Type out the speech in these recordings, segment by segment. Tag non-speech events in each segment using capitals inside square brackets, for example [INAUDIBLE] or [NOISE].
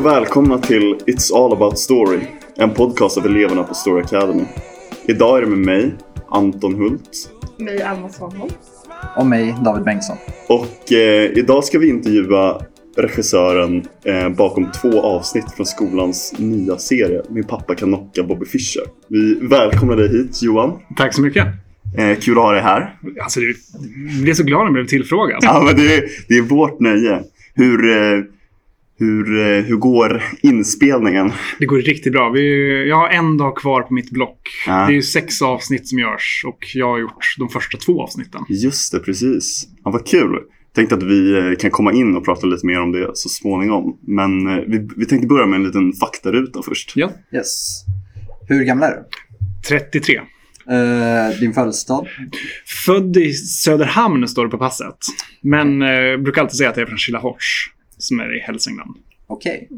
och välkomna till It's All About Story, en podcast av eleverna på Story Academy. Idag är det med mig, Anton Hult. Mig, Alma Svanholm. Och mig, David Bengtsson. Och eh, idag ska vi intervjua regissören eh, bakom två avsnitt från skolans nya serie Min pappa kan knocka Bobby Fischer. Vi välkomnar dig hit Johan. Tack så mycket. Eh, kul att ha dig här. Alltså, jag blev så glad när jag blev tillfrågad. Ja, men det, är, det är vårt nöje. Hur, eh, hur, eh, hur går inspelningen? Det går riktigt bra. Vi, jag har en dag kvar på mitt block. Ja. Det är sex avsnitt som görs och jag har gjort de första två avsnitten. Just det, precis. Ja, vad kul. Tänkte att vi eh, kan komma in och prata lite mer om det så småningom. Men eh, vi, vi tänkte börja med en liten faktaruta först. Ja. Yes. Hur gammal är du? 33. Eh, din födelsedag? Född i Söderhamn står det på passet. Men eh, brukar alltid säga att jag är från Kilafors. Som är i Hälsingland. Okej.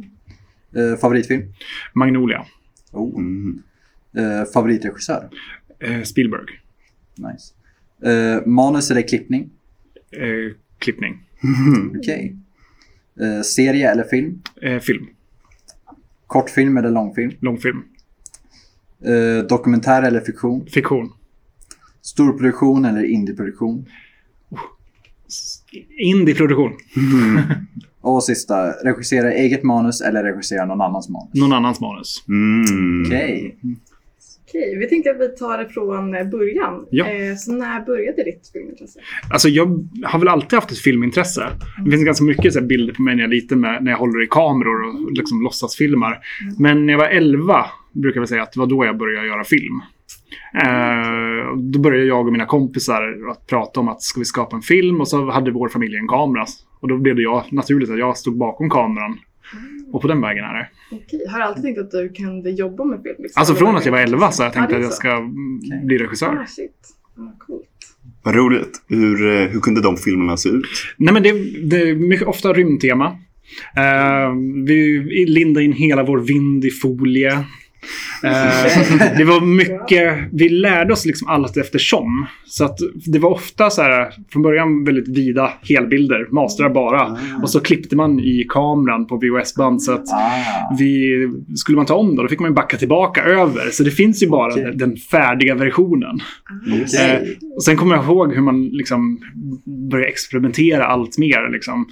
Eh, favoritfilm? Magnolia. Oh. Mm. Eh, favoritregissör? Eh, Spielberg. Nice. Eh, manus eller klippning? Eh, klippning. [LAUGHS] Okej. Eh, serie eller film? Film. Kortfilm eller långfilm? Långfilm. Dokumentär eller fiktion? Fiktion. Storproduktion eller indieproduktion? Indieproduktion. [LAUGHS] Och sista, regissera eget manus eller regissera någon annans manus? Någon annans manus. Mm. Okej. Okej, vi tänkte att vi tar det från eh, början. Ja. Eh, så när började ditt filmintresse? Alltså jag har väl alltid haft ett filmintresse. Det finns ganska mycket så här, bilder på mig när jag är liten med, när jag håller i kameror och liksom låtsasfilmar. Men när jag var 11 brukar jag säga att det var då jag började göra film. Eh, då började jag och mina kompisar att prata om att ska vi skapa en film och så hade vår familj en kamera. Och då blev det jag, naturligt att jag stod bakom kameran. Och på den vägen är det. Okej, har du alltid tänkt att du kunde jobba med film? Liksom? Alltså från att jag var det- 11 så har jag tänkt det att jag ska mm, bli regissör. Ah, shit. Ah, coolt. Vad roligt. Hur, eh, hur kunde de filmerna se ut? Nej, men det, det är mycket, ofta rymdtema. Eh, vi lindade in hela vår vind i folie. Eh, det var mycket, vi lärde oss liksom allt eftersom. Så att det var ofta så här, från början väldigt vida helbilder, mastrar bara. Och så klippte man i kameran på VHS-band så att Ah. vi, skulle man ta om då, då fick man backa tillbaka över. Så det finns ju bara Okej. den, färdiga versionen. Okej. Eh, och sen kommer jag ihåg hur man liksom började experimentera allt mer. Liksom.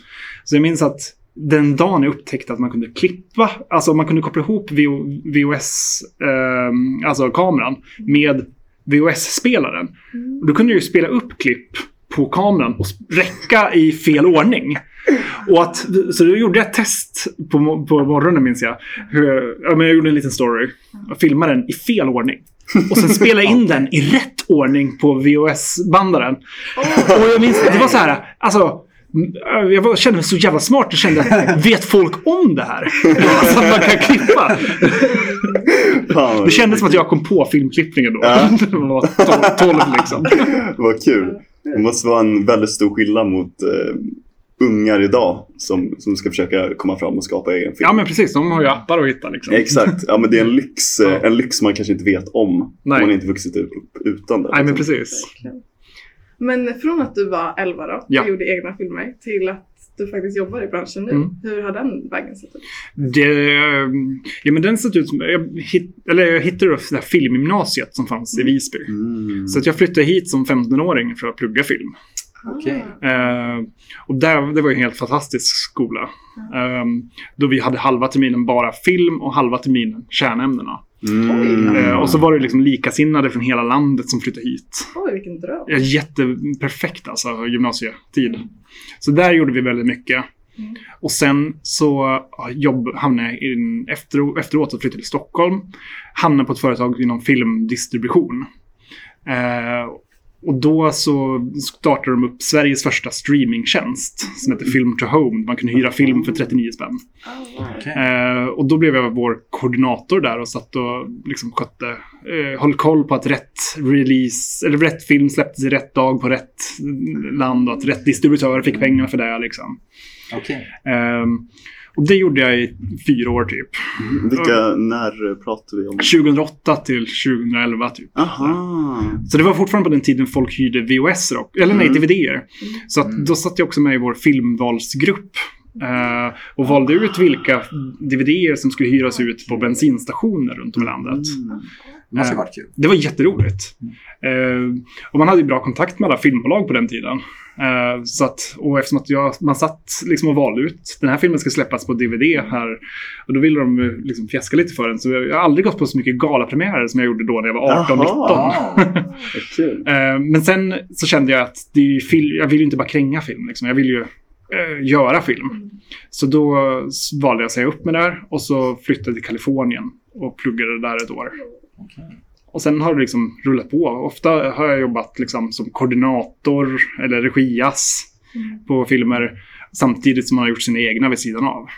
Så jag minns att den dagen jag upptäckte att man kunde klippa, alltså man kunde koppla ihop VO, VHS, eh, alltså kameran, med VHS-spelaren. Och då kunde jag ju spela upp klipp på kameran och räcka i fel ordning. Och att, så då gjorde jag ett test på, på morgonen minns jag. Hur, ja, men jag gjorde en liten story. Jag filmade den i fel ordning. Och sen spelade jag in [LAUGHS] den i rätt ordning på VHS-bandaren. Och jag minns, det var så här, alltså. Mm, Jag kände mig så jävla smart och kände, [LAUGHS] vet folk om det här? [LAUGHS] Alltså att man kan klippa. Fan, Det kändes som att jag kom på filmklippningen då. Ja. [LAUGHS] Det var tol- tolv liksom. Vad kul. Det måste vara en väldigt stor skillnad mot eh, ungar idag som, som ska försöka komma fram och skapa egen film. Ja men precis, de har ju appar att hitta liksom. Exakt. Ja, men det är en lyx, eh, Ja. en lyx man kanske inte vet om. Om Nej. man inte vuxit upp utan det. Nej men liksom. precis. Men från att du var 11 då, Ja. och gjorde egna filmer, till att du faktiskt jobbar i branschen nu. Mm. Hur har den vägen sett ut? Det, ja men den sett ut som, jag, hit, eller jag hittade det där filmgymnasiet som fanns i Visby. Mm. Så att jag flyttade hit som 15-åring för att plugga film. Okej. Eh, och där, det var ju en helt fantastisk skola. Eh, då vi hade halva terminen bara film och halva terminen kärnämnena. Mm. Eh, och så var det liksom likasinnade från hela landet som flyttade hit. Oj, vilken dröm. Ja, Jätteperfekt alltså, gymnasietid. Så där gjorde vi väldigt mycket. Mm. Och sen så ja, jobb, hamnade jag in, efter, efteråt och flyttade till Stockholm. Hamnade på ett företag inom filmdistribution. Eh, och då så startade de upp Sveriges första streamingtjänst som heter Film to Home. Man kunde hyra film för 39 spänn. Okej. Eh, och då blev jag vår koordinator där och satt och liksom skötte, eh, höll koll på att rätt release, eller rätt film släpptes i rätt dag på rätt land och att rätt distributör fick pengar för det liksom. Okej. Ehm, och det gjorde jag i fyra år typ. Vilka, när pratar vi om? 2008 till 2011 typ. Aha. Så det var fortfarande på den tiden folk hyrde VHS, eller nej, Mm. DVD-er. Så att då satt jag också med i vår filmvalsgrupp Eh, och valde ut vilka DVD-er som skulle hyras ut på bensinstationer runt om i landet. Mm. Det måste ju varit kul. Det var jätteroligt. Eh, och man hade ju bra kontakt med alla filmbolag på den tiden. Eh, så att, och eftersom att jag, man satt liksom och valde ut, den här filmen ska släppas på DVD här. Och då ville de liksom fjäska lite för den. Så jag har aldrig gått på så mycket galapremiärer som jag gjorde då när jag var 18-19. Jaha. Wow. [LAUGHS] Eh, Men sen så kände jag att det är ju fil- jag vill ju inte bara kränga film. Liksom. Jag vill ju eh, göra film. Så då valde jag att säga upp mig där och så flyttade till Kalifornien och pluggade där ett år. Och sen har det liksom rullat på. Ofta har jag jobbat liksom som koordinator eller regias på filmer samtidigt som man har gjort sina egna vid sidan av.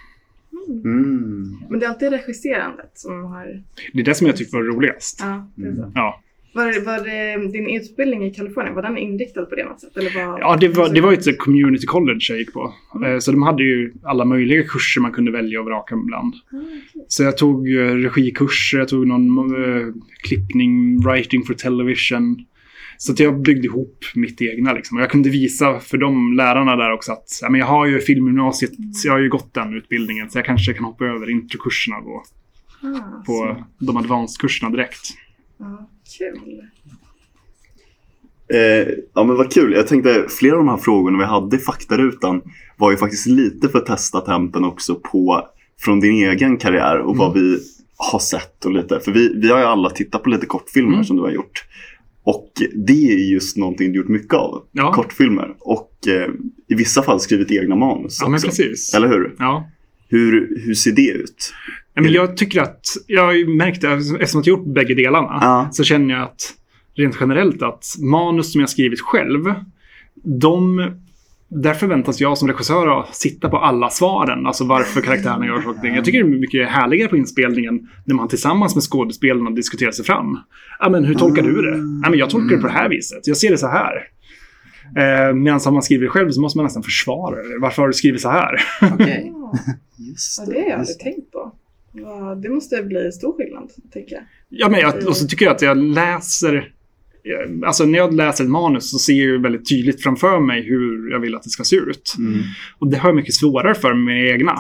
Mm. Men det är alltid regisserandet som har... Det är det som jag tyckte var roligast. Ja, det är så. Ja, Var, var det din utbildning i Kalifornien, var den inriktad på det något sätt? Eller var, ja det, var, det var ett community college jag gick på. Eh, Så de hade ju alla möjliga kurser man kunde välja och vraka bland. Ah, okej. Så jag tog eh, regikurser, jag tog någon eh, klippning, writing for television. Så att jag byggde ihop mitt egna. Liksom. Och jag kunde visa för de lärarna där också att ja, men jag har ju filmgymnasiet, jag har ju gått den utbildningen. Så jag kanske kan hoppa över introkurserna då, Ah, på så. de advanced-kurserna direkt. Ja, kul. Eh, ja men vad kul. Jag tänkte flera av de här frågorna vi hade i faktarutan var ju faktiskt lite för att testa tempen också på från din egen karriär och vad vi har sett och lite. För vi, vi har ju alla tittat på lite kortfilmer Mm. som du har gjort. Och det är just någonting du gjort mycket av. Ja. Kortfilmer. Och eh, i vissa fall skrivit egna manus Ja, men också. precis. Eller hur? Ja. hur? Hur ser det ut? Ja, men jag tycker att, jag har ju märkt det, eftersom att jag gjort bägge delarna, Ja. så känner jag att rent generellt att manus som jag skrivit själv, de, där förväntas jag som regissör att sitta på alla svaren, alltså varför karaktärerna gör saker och. Jag tycker det är mycket härligare på inspelningen när man tillsammans med skådespelarna diskuterar sig fram. Ja, men hur tolkar du det? Ja, men jag tolkar det på det här viset. Jag ser det så här. Eh, Medan om man skriver det själv så måste man nästan försvara det. Varför har du skrivit så här? Okej. Ja, [LAUGHS] Just ja, det har jag aldrig det. tänkt på. Ja, det måste bli stor skillnad, tänker jag. Ja, men jag, och så tycker jag att jag läser... Alltså när jag läser ett manus så ser jag ju väldigt tydligt framför mig hur jag vill att det ska se ut. Mm. Och det har jag mycket svårare för med mina egna.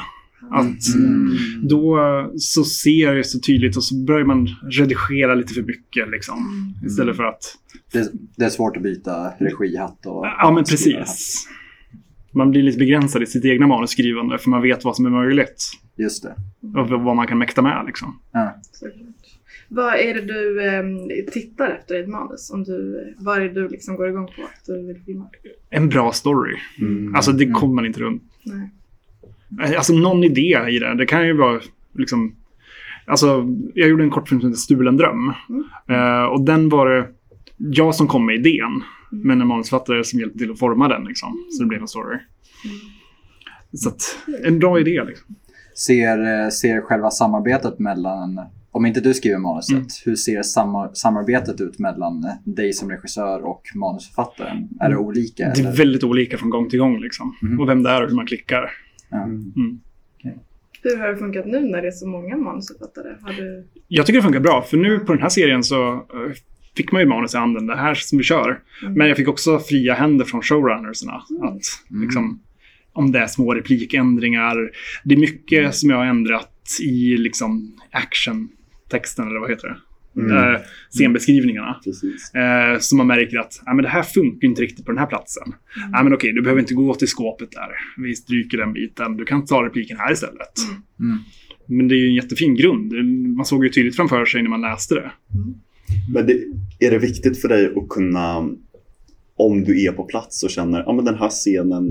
Att Mm. då så ser jag det så tydligt och så börjar man redigera lite för mycket liksom. Istället för att... Det, det är svårt att byta regihatt och... Ja, men precis. Man blir lite begränsad i sitt egna manusskrivande för man vet vad som är möjligt. Just det. Och vad man kan mäkta med liksom. Ja. Såklart. Vad är det du eh, tittar efter i ett manus? Om du, vad är det du liksom går igång på att du vill filma? En bra story. Mm. Alltså det Mm. kommer man inte runt. Nej. Alltså någon idé i det. Det kan ju vara liksom... Alltså, jag gjorde en kortfilm som heter Stulen dröm. Mm. Eh, och den var det jag som kom med idén. Mm. Men en manusförfattare som hjälpte till att forma den. Liksom, så det blev en story. Mm. Så att, en bra idé. Liksom. Ser, eh, ser själva samarbetet mellan... Om inte du skriver manuset, Mm. hur ser samar- samarbetet ut mellan dig som regissör och manusförfattaren? Är det olika? Det är eller? väldigt olika från gång till gång. Liksom. Mhm. Och vem det är och hur man klickar. Mm. Hur har det funkat nu när det är så många manusförfattare? Har du... Jag tycker det funkar bra. För nu på den här serien så eh, fick man ju manus i handen. Det här som vi kör. Mm. Men jag fick också fria händer från showrunnersna. Mm. Att, liksom, om det är små replikändringar. Det är mycket som jag har ändrat i liksom, action-texten, eller vad heter det? Mm. Eh, scenbeskrivningarna. Precis. Eh, så man märker att ah, men det här funkar inte riktigt på den här platsen. Mm. Ah, men okej, du behöver inte gå till skåpet där. Vi stryker den biten. Du kan ta repliken här istället. Mm. Men det är ju en jättefin grund. Man såg ju tydligt framför sig när man läste det. Men det, är det viktigt för dig att kunna, om du är på plats och känner att ja, den här scenen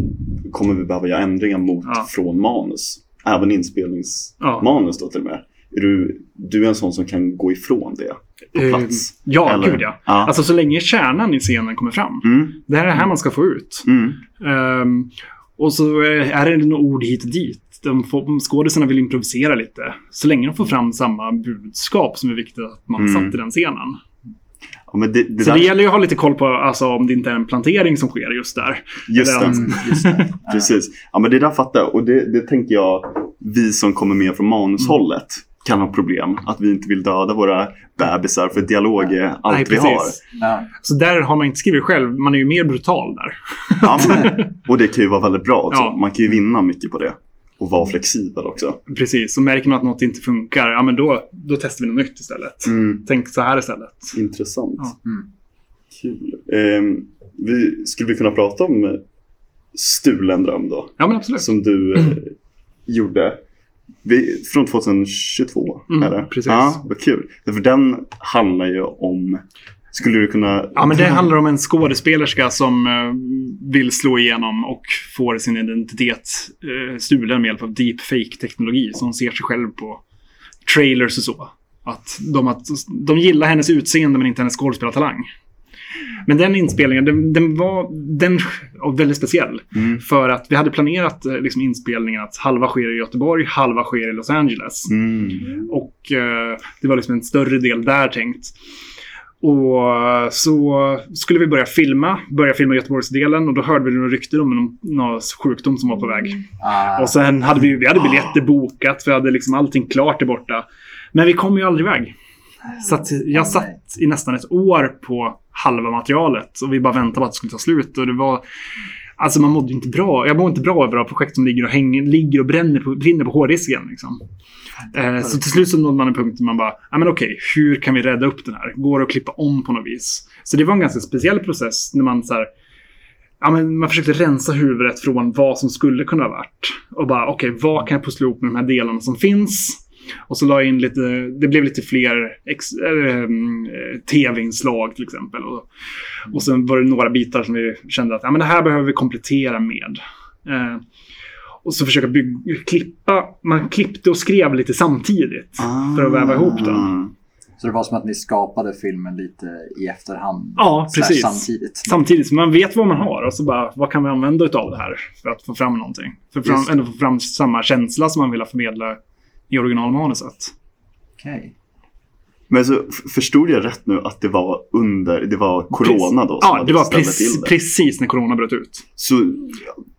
kommer vi behöva göra ändringar mot Ja. från manus, även inspelningsmanus Ja. då till och med. Är du, du är en sån som kan gå ifrån det på Eh, plats? ja, Eller? gud ja. Ja. Alltså så länge kärnan i scenen kommer fram. Mm, Det här är det här man ska få ut. mm, Ehm, och så är det några ord hit och dit. De får, skådisarna vill improvisera lite. Så länge de får fram samma budskap som är viktigt att man Mm. satt i den scenen. ja, men det, det Så där, det gäller ju att ha lite koll på alltså, om det inte är en plantering som sker just där. just det. Mm, just det. Ja. [LAUGHS] Precis. Ja, men det där fattar jag. Och det, det tänker jag, vi som kommer med från manushållet kan ha problem. Att vi inte vill döda våra bebisar för dialog är allt Nej, vi har. Ja. Så där har man inte skrivit själv. Man är ju mer brutal där. Ja, men, [LAUGHS] och det kan ju vara väldigt bra också. Ja. Man kan ju vinna mycket på det. Och vara flexibel också. Precis, så märker man att något inte funkar, ja men då, då testar vi något nytt istället. Mm, Tänk så här istället. intressant. Ja. Mm. Kul. Ehm, vi, skulle vi kunna prata om eh, Stulen dröm då? Ja men absolut. Som du eh, [CLEARS THROAT] gjorde. Vi, från 2022, Mm, eller? precis. Ja, vad kul. För den handlar ju om... Skulle du kunna... Ja, men det handlar om en skådespelerska som eh, vill slå igenom och får sin identitet eh, stulen med hjälp av deepfake-teknologi. Så hon ser sig själv på trailers och så. Att de, att de gillar hennes utseende men inte hennes skådespelartalang. Men den inspelningen, den, den var den var väldigt speciell. Mm. För att vi hade planerat eh, liksom, inspelningen att halva sker i Göteborg, halva sker i Los Angeles. Mm. Och eh, det var liksom en större del där tänkt. Och eh, så skulle vi börja filma, börja filma Göteborgsdelen och då hörde vi några rykten om någon, sjukdom som var på väg. Ah, Och sen hade vi, vi hade biljetter bokat, vi hade liksom allting klart där borta. Men vi kom ju aldrig iväg. Så jag satt i nästan ett år på halva materialet och vi bara väntade på att det skulle ta slut. Och det var... Alltså man mådde inte bra. Jag mår inte bra över att ha projekt som ligger och, hänger, ligger och bränner på, brinner på hårddisken. Liksom. Eh, så till slut så nådde man en punkt där man bara, ja men okej, hur kan vi rädda upp den här? Går det att klippa om på något vis? Så det var en ganska speciell process när man så här, ja, men man försökte rensa huvudet från vad som skulle kunna ha varit. Och bara, okej, vad kan jag pussla ihop med de här delarna som finns? Och så la jag in lite, det blev lite fler eh, tv-inslag till exempel. Och, och sen var det några bitar som vi kände att ja, men det här behöver vi komplettera med. Eh, och så försöka bygga, klippa, man klippte och skrev lite samtidigt. För att väva ihop den. Ah. Så det var som att ni skapade filmen lite i efterhand? Ja, precis. Samtidigt? Samtidigt som man vet vad man har och så bara, vad kan vi använda av det här för att få fram någonting? För ändå få fram samma känsla som man vill förmedla i originalmanuset. Okej. Men så förstod jag rätt nu att det var under, det var corona då? som Ja, det var precis, till det. precis när corona bröt ut. Så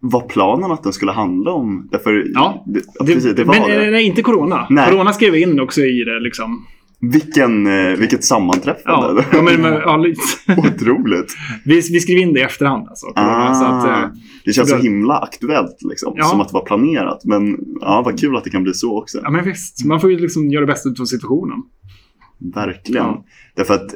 var planen att den skulle handla om? Därför, Ja, det, ja, precis, det var men det. eh, nej, inte corona. Nej. Corona skrev in också i det liksom. Vilken, eh, vilket sammanträffande. Ja, men, men, ja. [LAUGHS] Otroligt. vi, vi skrev in det i efterhand alltså. Corona, så att, Ah, eh, det känns så himla aktuellt liksom. Ja. Som att det var planerat. Men ja, vad kul att det kan bli så också. ja, men visst. Man får ju liksom göra det bästa av situationen. Verkligen. Ja. Därför att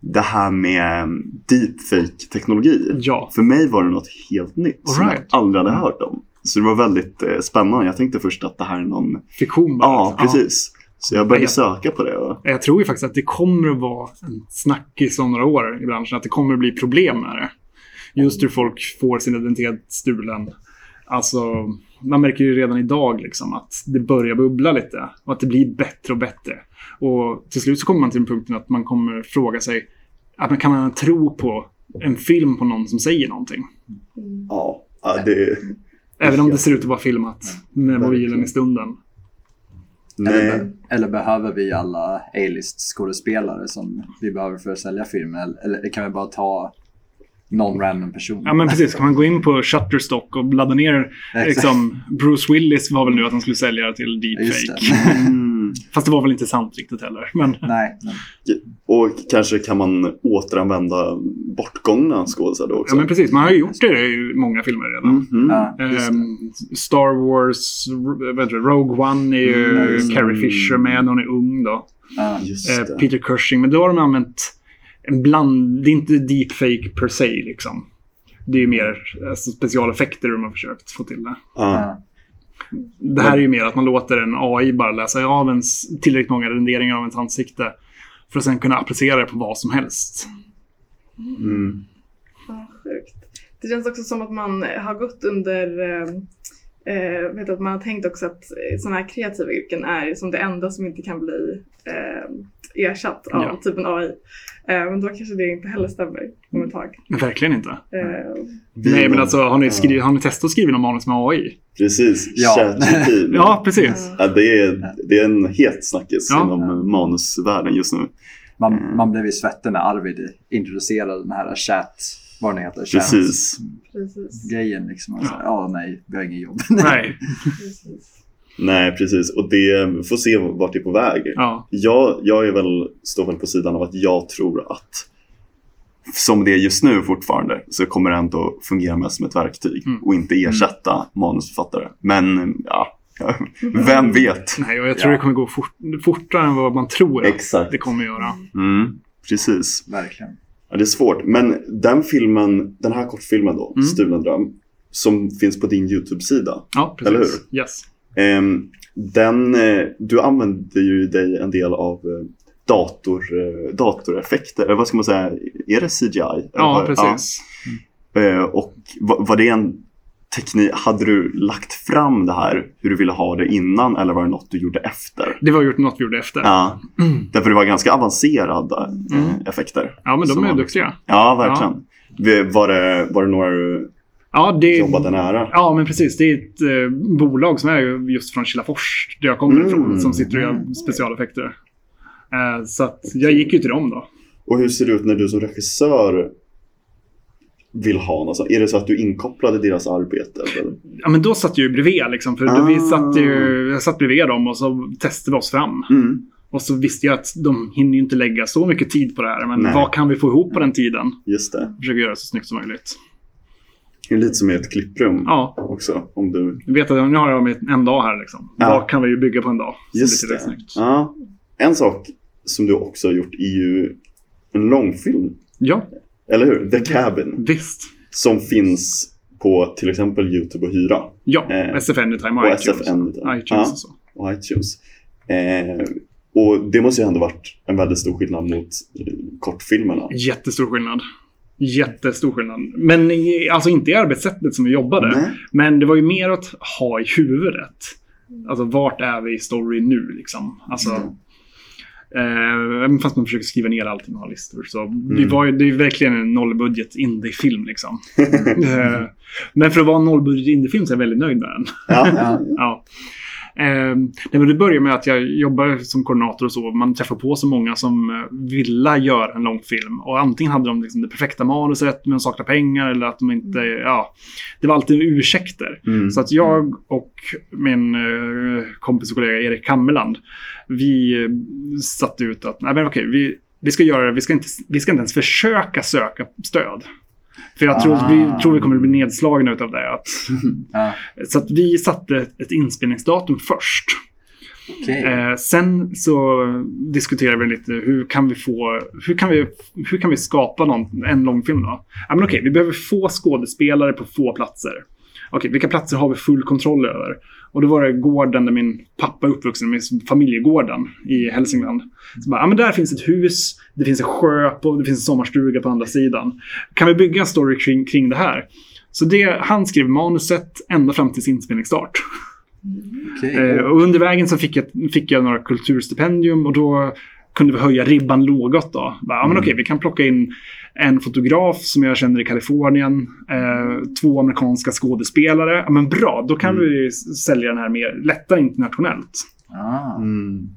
det här med deepfake-teknologi. Ja. För mig var det något helt nytt som jag Alright. aldrig hade hört om. Så det var väldigt eh, spännande. Jag tänkte först att det här är någon... Fiktion bara. Ja, liksom. precis. Så jag började Ja. söka på det. Och... Jag tror ju faktiskt att det kommer att vara en snackis om några år i branschen. Att det kommer att bli problem med det. Just hur folk får sin identitet stulen. Alltså, man märker ju redan idag liksom att det börjar bubbla lite. Och att det blir bättre och bättre. Och till slut så kommer man till den punkten att man kommer fråga sig att man kan man tro på en film på någon som säger någonting. Ja, ja det... Även om det ser ut att vara filmat med mobilen i stunden. Eller, eller behöver vi alla A-list skådespelare som vi behöver för att sälja filmen? Eller, eller kan vi bara ta någon random person? Ja men precis, kan man gå in på Shutterstock och ladda ner liksom, Bruce Willis var väl nu att han skulle sälja till Just deepfake. Mm. Fast det var väl inte sant riktigt heller. Men Nej, men, Och kanske kan man återanvända bortgångna skådespelare då också. Ja men precis, man har ju gjort det i många filmer redan. Mhm. ja, just det. Ehm, Star Wars, heter det, Rogue One är ju Mm. Carrie Fisher med när hon är ung då. Ja. Eh, det. Peter Cushing, men då har de använt en bland... Det är inte deepfake per se liksom. Det är ju mer alltså, specialeffekter de har försökt få till det. Ja. Det här är ju mer att man låter en AI bara läsa av ens tillräckligt många renderingar av ens ansikte. För att sen kunna applicera det på vad som helst. Mm. Ja, sjukt. Det känns också som att man har gått under eh, eh, vet att man har tänkt också att sådana här kreativa yrken är som det enda som inte kan bli eh, ersatt av Ja. typ en AI. Eh, men då kanske det inte heller stämmer om ett tag. Men verkligen inte. Eh, Nej, men alltså har ni, skrivit, har ni testat att skriva någon manus med AI? Precis, Ja. ChatGPT. [LAUGHS] Ja, precis. Ja, det, är, det är en het snackis Ja. inom manusvärlden just nu. Man, man blev ju svettig när Arvid introducerade den här chat, vad den heter, Precis. precis. chat-grejen. Liksom. Och så, Ja. ja. nej, vi har ingen jobb. Nej. [LAUGHS] precis. Nej, precis. Och det får se vart det är på väg. Ja. Jag, jag är väl, står väl på sidan av att jag tror att som det är just nu fortfarande så kommer det ändå fungera mest som ett verktyg Mm. och inte ersätta manusförfattare. Men ja, [LAUGHS] Vem vet? Nej, och jag tror Ja. det kommer gå fort, fortare än vad man tror att Exakt. det kommer göra. Mm, precis. Verkligen. Ja, det är svårt. Men den filmen, den här kortfilmen då, Mm. Stulen dröm, som finns på din YouTube-sida. Ja, precis. Eller hur? Yes. Ehm, den, eh, du använder ju dig en del av eh, dator, eh, datoreffekter, eller vad ska man säga, är det CGI? Ja, precis. Eh, och var det en teknik, hade du lagt fram det här hur du ville ha det innan eller var det något du gjorde efter? Det var gjort något vi gjorde efter. Ja, Ja, därför det var ganska avancerade eh, Mm. effekter. men de är var- duktiga. Ja, verkligen. Vi- Var, det, var det några du Ja, det, jobbade nära? Ja, men precis. Det är ett eh, bolag som är ju just från Kilafors, där jag kommer Mm. ifrån, som sitter och gör specialeffekter. Eh, så jag gick ju till dem då. Och hur ser det ut när du som regissör vill ha något sånt? Är det så att du inkopplade deras arbete? Eller? Ja, men då satt jag ju bredvid liksom. För då vi Ah. satt ju, jag satt bredvid dem och så testade vi oss fram. Mm. Och så visste jag att de hinner ju inte lägga så mycket tid på det här. Men Nej. vad kan vi få ihop på den tiden? Just det. Försöka göra det så snyggt som möjligt. Det är lite som i ett klipprum Ja, också. Om du... du vet att nu har jag en dag här liksom. Ja. Vad kan vi ju bygga på en dag? Just det. Ja. En sak som du också har gjort är ju en långfilm. Ja, Eller hur? The Cabin. visst. Som finns på till exempel YouTube och hyra. Ja, Eh, SF Anytime och, och iTunes. SF Anytime. iTunes Ja. och så. och iTunes. Eh, och det måste ju ändå varit en väldigt stor skillnad mot eh, kortfilmerna. Jättestor skillnad. Jättestor skillnad. Men alltså inte i arbetssättet som vi jobbade. Nej. Men det var ju mer att ha i huvudet. Alltså vart är vi i story nu liksom? Alltså, Mm. Eh, även fast man försöker skriva ner allting och ha listor. Så det, Mm. var ju, det är verkligen en nollbudget indie-film liksom. [LAUGHS] eh, men för att vara en nollbudget indie-film så är jag väldigt nöjd med den. Ja. [LAUGHS] Ja. Ja. Eh, nej, men det börjar med att jag jobbar som koordinator och så. Man träffar på så många som eh, ville göra en långfilm. Och antingen hade de liksom det perfekta manuset men saknar pengar eller att de inte... Ja, det var alltid ursäkter. Mm. Så att jag och min eh, kompis och kollega Erik Kammerland, vi eh, satte ut att nej men okej, vi, vi ska göra det. Vi ska, inte, vi ska inte ens försöka söka stöd. För jag tror, Ah. vi tror vi kommer bli nedslagna av det. Att, [LAUGHS] Ja. så att vi satte ett inspelningsdatum först. Okej. Eh, sen så diskuterade vi lite hur kan vi få, hur kan vi, hur kan vi skapa någon, en långfilm då? Ja, men okej, vi behöver få skådespelare på få platser. Okej, vilka platser har vi full kontroll över? Och då var det gården där min pappa är uppvuxen, med familjegården i Hälsingland. Så bara, ja men där finns ett hus, det finns en sjö på, det finns en sommarstuga på andra sidan. Kan vi bygga en story kring, kring det här? Så det, han skrev manuset ända fram till sin inspelningsstart. Okej. Eh, och under vägen så fick jag, fick jag några kulturstipendium och då kunde vi höja ribban något då. Bara, ja, men okej, vi kan plocka in en fotograf som jag känner i Kalifornien, eh, två amerikanska skådespelare. Ja, men bra, då kan vi s- sälja den här mer lättare internationellt. Ah. Mm.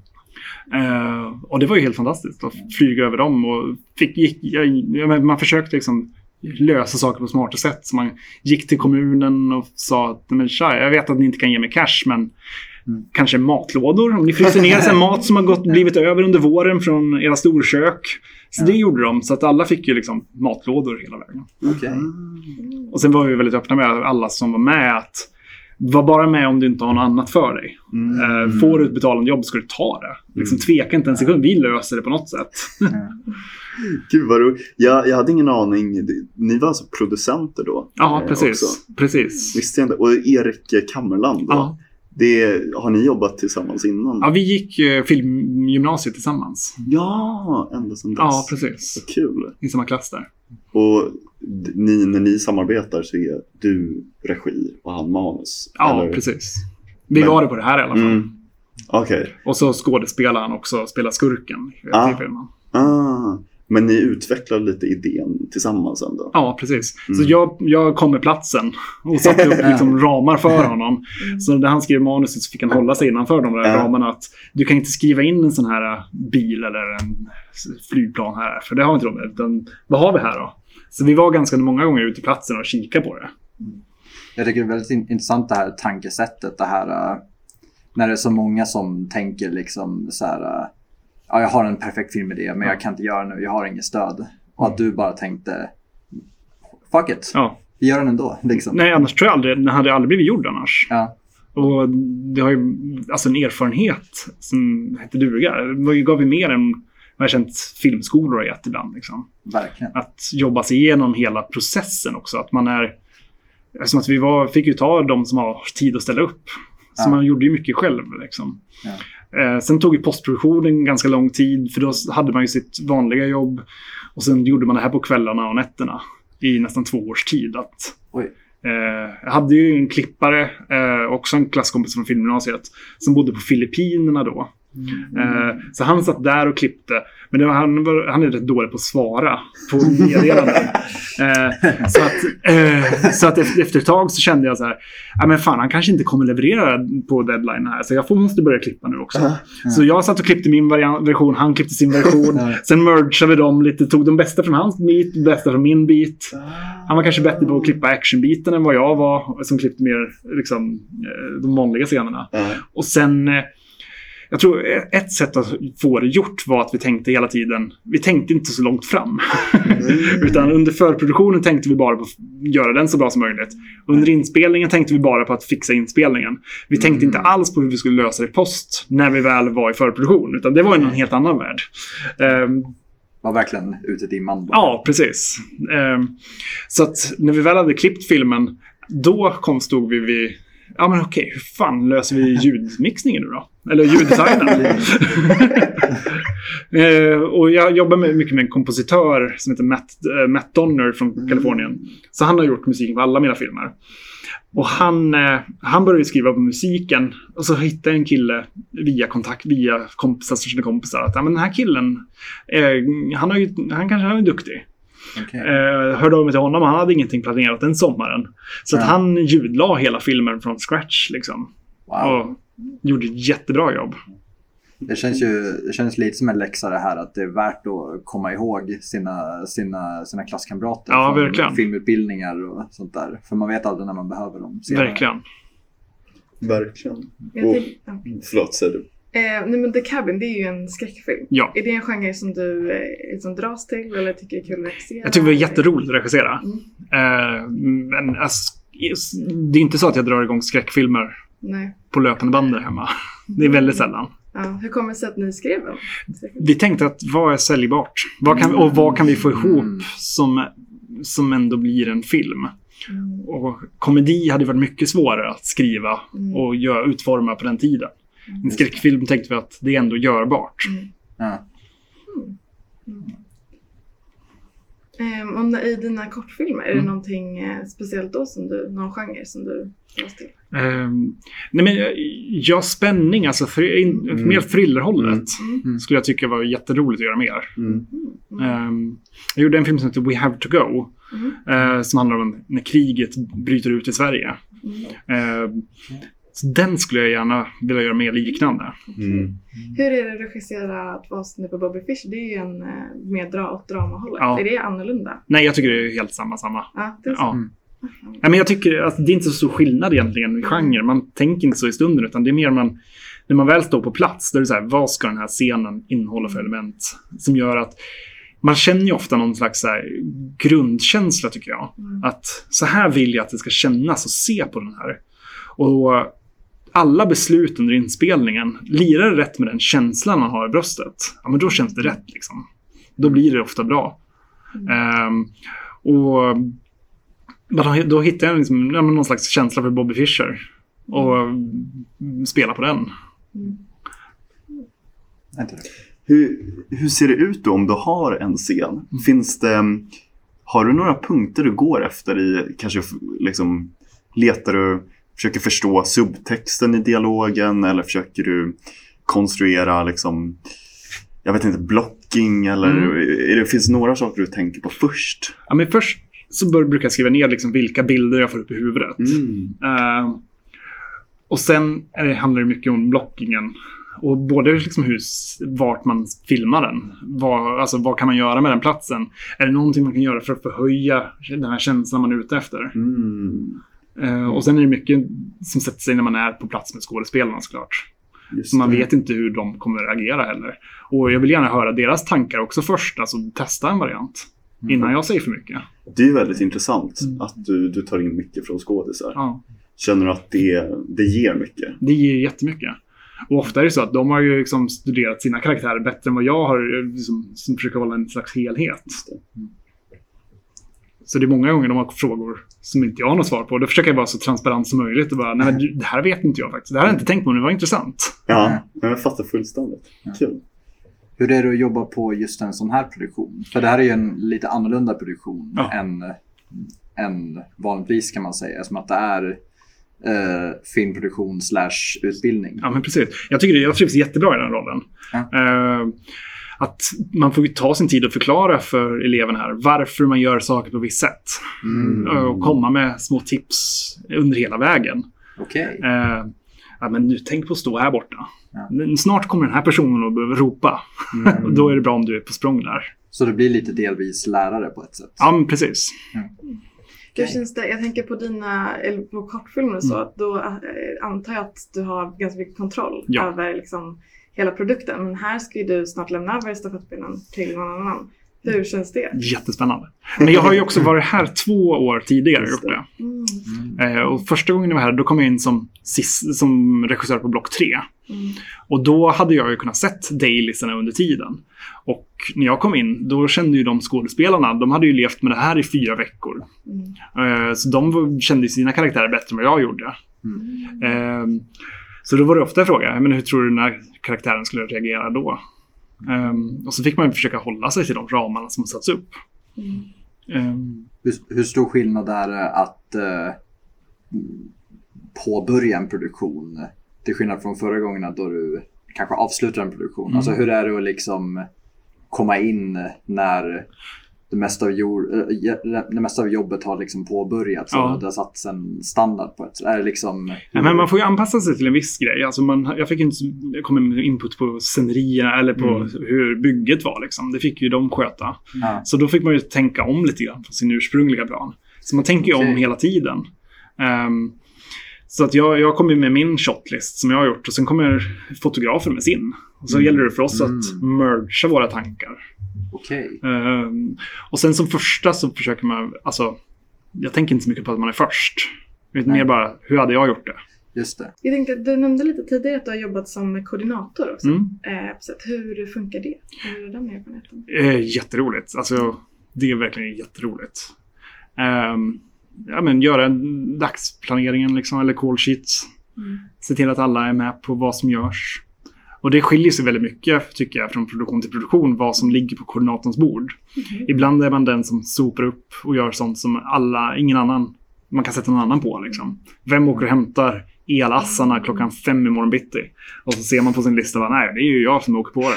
Eh, och det var ju helt fantastiskt att flyga över dem och fick, gick, jag, man försökte liksom lösa saker på smarta sätt. Så man gick till kommunen och sa att men tja, jag vet att ni inte kan ge mig cash men kanske matlådor. Om ni fryser ner sen mat som har gått, [LAUGHS] blivit över under våren från era storkök. Så det gjorde de. Så att alla fick ju liksom matlådor hela vägen. Okej. Och sen var vi väldigt öppna med alla som var med att var bara med om du inte har något annat för dig. Eh, får du ett betalande jobb ska du ta det. Liksom, tveka inte en sekund. Vi löser det på något sätt. Gud vad roligt. Jag, jag hade ingen aning. Ni var alltså producenter då? Ja, eh, precis. också. precis. Visste jag inte. Och Erik Kammerland då? Ja. Det, har ni jobbat tillsammans innan? ja, vi gick eh, filmgymnasiet tillsammans. Ja, ända sedan dess. Ja, precis. Vad kul. I samma klass där. Och ni, när ni samarbetar så är du regi och han manus? Ja, eller? precis. Vi Men- var det på det här i alla fall. Mm. Okej. Och så skådespelar han också, spelar skurken i Ah. filmen. Ah, men ni utvecklar lite idén tillsammans ändå? Ja, precis. Mm. Så jag, jag kom med platsen och satte upp [LAUGHS] liksom ramar för honom. Så när han skrev manuset så fick han hålla sig innanför de där Ja. ramarna. Att du kan inte skriva in en sån här bil eller en flygplan här. För det har inte de. Utan vad har vi här då? Så vi var ganska många gånger ute i platsen och kika på det. Jag tycker det är väldigt in- intressant det här tankesättet. Det här äh, när det är så många som tänker liksom så här. Ja, jag har en perfekt filmidé men jag kan inte göra nu. Jag har inget stöd. Och att du bara tänkte Fuck it. Ja. Vi gör den ändå. Liksom. Nej, annars tror jag aldrig, den hade aldrig blivit gjord annars. Ja. Och det har ju alltså en erfarenhet som hette duga. Det gav ju mer än vad jag känt filmskolor har gett ibland. Liksom. Verkligen. Att jobba sig igenom hela processen också. Att man är... Som att vi var, fick ju ta de som har tid att ställa upp. Så Ja. man gjorde ju mycket själv. Liksom. Ja. Eh, sen tog ju postproduktionen ganska lång tid. För då hade man ju sitt vanliga jobb. Och sen gjorde man det här på kvällarna och nätterna. I nästan två års tid. Att. Eh, jag hade ju en klippare, eh, också en klasskompis från filmgymnasiet, som bodde på Filippinerna då. Eh, så han satt där och klippte. Men var, han, var, han är rätt dålig på att svara på meddelanden. [LAUGHS] eh, så att, eh, så att efter, efter ett tag så kände jag så här, men fan han kanske inte kommer leverera på deadline här. Så jag får, måste börja klippa nu också. Så jag satt och klippte min version, han klippte sin version. Ja. Sen mergade vi dem lite, tog de bästa från hans bit, det bästa från min bit. Han var kanske bättre på att klippa actionbiten än vad jag var, som klippte mer liksom, de vanliga scenerna. Ja. Och sen, jag tror ett sätt att få det gjort var att vi tänkte hela tiden, vi tänkte inte så långt fram. [LAUGHS] Utan under förproduktionen tänkte vi bara på att göra den så bra som möjligt. Under inspelningen tänkte vi bara på att fixa inspelningen. Vi tänkte inte alls på hur vi skulle lösa det i post när vi väl var i förproduktion. Utan det var en helt annan värld. Ehm, Var verkligen ute i dimman. Ja, precis. Ehm, så att när vi väl hade klippt filmen, då kom, stod vi vid... Ja, men okej, hur fan löser vi ljudmixningen nu då? Eller ljuddesignen? [LAUGHS] Ehm, och jag jobbar med, mycket med en kompositör som heter Matt, eh, Matt Donner från Kalifornien. Så han har gjort musiken på alla mina filmer. Och han, eh, han började skriva på musiken och så hittade en kille via kontakt, via kompisar kände kompisar. Att ja, men den här killen, eh, han, har ju, han kanske han är duktig. Okej. Eh, hörde av mig till honom och han hade ingenting planerat den sommaren. Så att Ja. han ljudla hela filmen från scratch liksom. Wow. Och gjorde ett jättebra jobb. Det känns ju det känns lite som en läxa det här att det är värt att komma ihåg sina, sina, sina klasskamrater Ja, från verkligen. filmutbildningar och sånt där. För man vet aldrig när man behöver dem. senare. Verkligen. Verkligen. Och-. Förlåt, säger du. Eh, nej men The Cabin, det är ju en skräckfilm. Ja. Är det en genre som du eh, liksom dras till eller tycker är kul att regissera? Jag tycker det var jätteroligt att regissera. Mm. Eh, men alltså, det är inte så att jag drar igång skräckfilmer Nej. på löpande band där hemma. Det är väldigt sällan. Ja, hur kommer det sig att ni skrev den? Vi tänkte att vad är säljbart? Vad kan, och vad kan vi få ihop Mm. som, som ändå blir en film? Mm. Och komedi hade varit mycket svårare att skriva Mm. och göra, utforma på den tiden. En skräckfilm tänkte vi att det är ändå görbart. Mm. Ja. Och när- i dina kortfilmer, är det Mm. någonting eh, speciellt då som du, någon genre som du dras till? Ehm, nej men, ja, spänning, alltså för, in, Mm. mer thrillerhållet Mm. skulle jag tycka var jätteroligt att göra mer. Mm. Mm. Ehm, jag gjorde en film som heter We Have To Go. Mm. eh, som handlar om när kriget bryter ut i Sverige. Mm. Så den skulle jag gärna vilja göra mer liknande. Mm. Hur är det att regissera att vara snubbe Bobby Fish? Det är ju en eh, mer dra åt dramahållet. Ja. Är det annorlunda? Nej, jag tycker det är helt samma. samma. Ja, det är så. Ja. Mm. Nej, men jag tycker att det är inte så stor skillnad egentligen i genre. Man tänker inte så i stunden, utan det är mer man, när man väl står på plats, då är det så här, vad ska den här scenen innehålla för element? Som gör att man känner ju ofta någon slags så här, grundkänsla, tycker jag. Mm. Att så här vill jag att det ska kännas och se på den här. Och alla beslut under inspelningen, lirar det rätt med den känslan man har i bröstet, ja men då känns det rätt liksom. Då blir det ofta bra. Ehm, och då, hittar jag liksom, ja, någon slags känsla för Bobby Fischer. Och mm, spela på den. Mm. Hur, hur ser det ut då om du har en scen? Finns det, har du några punkter du går efter i, kanske liksom, letar du, försöker förstå subtexten i dialogen eller försöker du konstruera liksom, jag vet inte, blocking eller Mm. det, finns det några saker du tänker på först? Ja, men först så bör, brukar jag skriva ner liksom vilka bilder jag får upp i huvudet. Ehm, och sen det, handlar det mycket om blockingen. Och både liksom hur, vart man filmar den. Vad, alltså, vad kan man göra med den platsen? Är det någonting man kan göra för att förhöja den här känslan man är ute efter? Mm. Eh, och sen är det mycket som sätter sig när man är på plats med skådespelarna såklart. Just Så man det. vet inte hur de kommer att agera heller. Och jag vill gärna höra deras tankar också först, alltså testa en variant. Innan jag säger för mycket. Det är väldigt intressant Mm. att du, du tar in mycket från skådisar. Ja. Känner du att det, det ger mycket? Det ger jättemycket. Och ofta är det så att de har ju liksom studerat sina karaktärer bättre än vad jag har, liksom, som försöker hålla en slags helhet. Det. Så det är många gånger de har frågor som inte jag har något svar på. Då försöker jag vara så transparent som möjligt och bara, nej men det här vet inte jag faktiskt. Det här har jag inte tänkt på, men det var intressant. Ja, jag fattar fullständigt. Kul. Hur är det att jobba på just en sån här produktion? För det här är ju en lite annorlunda produktion Ja. än, än vanligtvis kan man säga. Som att det är eh, filmproduktion slash utbildning. Ja, men precis. Jag tycker jag trivs jättebra i den rollen. Ja. Eh, att man får ju ta sin tid att förklara för eleven här varför man gör saker på visst sätt. Mm. Och komma med små tips under hela vägen. Okej. Eh, ja, men nu tänk på att stå här borta. Ja. Snart kommer den här personen att behöva ropa. Mm. [LAUGHS] Och då är det bra om du är på språng där. Så det blir lite delvis lärare på ett sätt. Ja, men precis. Hur känns det? Jag tänker på dina eller på kortfilmer och så. Mm. att Då eh, antar jag att du har ganska mycket kontroll Ja. över liksom, hela produkten. Men här ska ju du snart lämna över stafettpinnen till någon annan. Hur känns det? Jättespännande. Men jag har ju också varit här två år tidigare gjort det. Mm. Eh, och första gången jag var här, då kom jag in som, som regissör på Block 3. Mm. Och då hade jag ju kunnat sett dailisarna under tiden. Och när jag kom in, då kände ju de skådespelarna, de hade ju levt med det här i fyra veckor. Mm. Eh, så de kände sina karaktärer bättre än vad jag gjorde. Mm. Eh, så då var det ofta en fråga, men hur tror du den här karaktären skulle reagera då? Eh, och så fick man ju försöka hålla sig till de ramarna som satts upp. Mm. Eh, Hur, hur stor skillnad är det att eh, påbörja en produktion till skillnad från förra gången då du kanske avslutar en produktion? Mm. Alltså hur är det att liksom komma in när det mesta av, jord, eh, det mesta av jobbet har liksom påbörjats Ja. och det har satts en standard på ett Är liksom... Ja, men man får ju anpassa sig till en viss grej. Alltså man, jag fick inte jag kom med input på scenerierna eller på Mm. hur bygget var. Liksom. Det fick ju de sköta. Ja. Så då fick man ju tänka om lite grann på sin ursprungliga plan. Så man tänker ju om Okej. hela tiden. Ehm, så att jag, jag kommer med min shotlist som jag har gjort och sen kommer fotografen med sin. Och så Mm. gäller det för oss att Mm. mergea våra tankar. Okej. Ehm, och sen som första så försöker man, alltså, jag tänker inte så mycket på att man är först. Utan mer bara, hur hade jag gjort det? Just det. Jag tänkte, du nämnde lite tidigare att du har jobbat som koordinator också. Mm. Eh, så att hur funkar det? Hur är den erfarenheten? Eh, jätteroligt. Alltså, det är verkligen jätteroligt. Ehm, ja, men göra en dagsplaneringen liksom, eller call sheets. Mm. Se till att alla är med på vad som görs. Och det skiljer sig väldigt mycket, tycker jag, från produktion till produktion, vad som ligger på koordinatorns bord. Mhm. Ibland är man den som sopar upp och gör sånt som alla, ingen annan, man kan sätta någon annan på. Liksom. Vem åker och hämtar elassarna klockan fem i morgon bitti? Och så ser man på sin lista, bara, nej, det är ju jag som åker på [LAUGHS]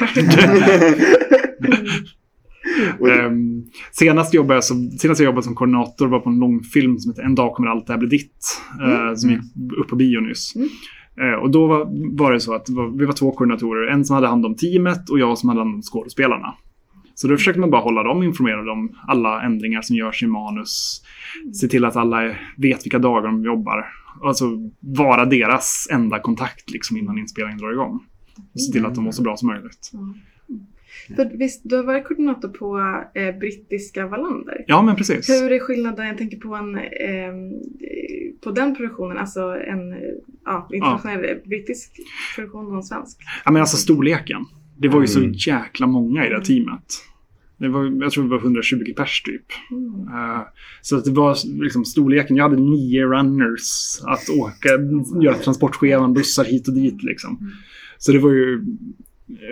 det. Ehm, senast, jobbade jag som, senast jag jobbade som koordinator var på en långfilm som heter En dag kommer allt det här bli ditt. eh, som gick upp på bio nyss. Mm. Eh, och då var, det så att vi var två koordinatorer. En som hade hand om teamet och jag som hade hand om skådespelarna. Så då försökte man bara hålla dem informerade om alla ändringar som görs i manus. Se till att alla vet vilka dagar de jobbar. Alltså vara deras enda kontakt liksom innan inspelningen drar igång. Och se till att de mår så bra som möjligt. Mm. Ja. För visst, du har varit koordinator på eh, brittiska Wallander. Ja, men precis. Hur är skillnaden, jag tänker på, en, ehm, eh, på den produktionen, alltså en ja, internationell eh, brittisk produktion och en svensk? Ja, men alltså storleken. Det var ju Mm. så jäkla många i det här teamet. Det var, jag tror det var 120 pers typ. Mm. Eh, så att det var liksom storleken. Jag hade nio runners att åka, göra transportscheman, bussar hit och dit liksom. Så det var ju,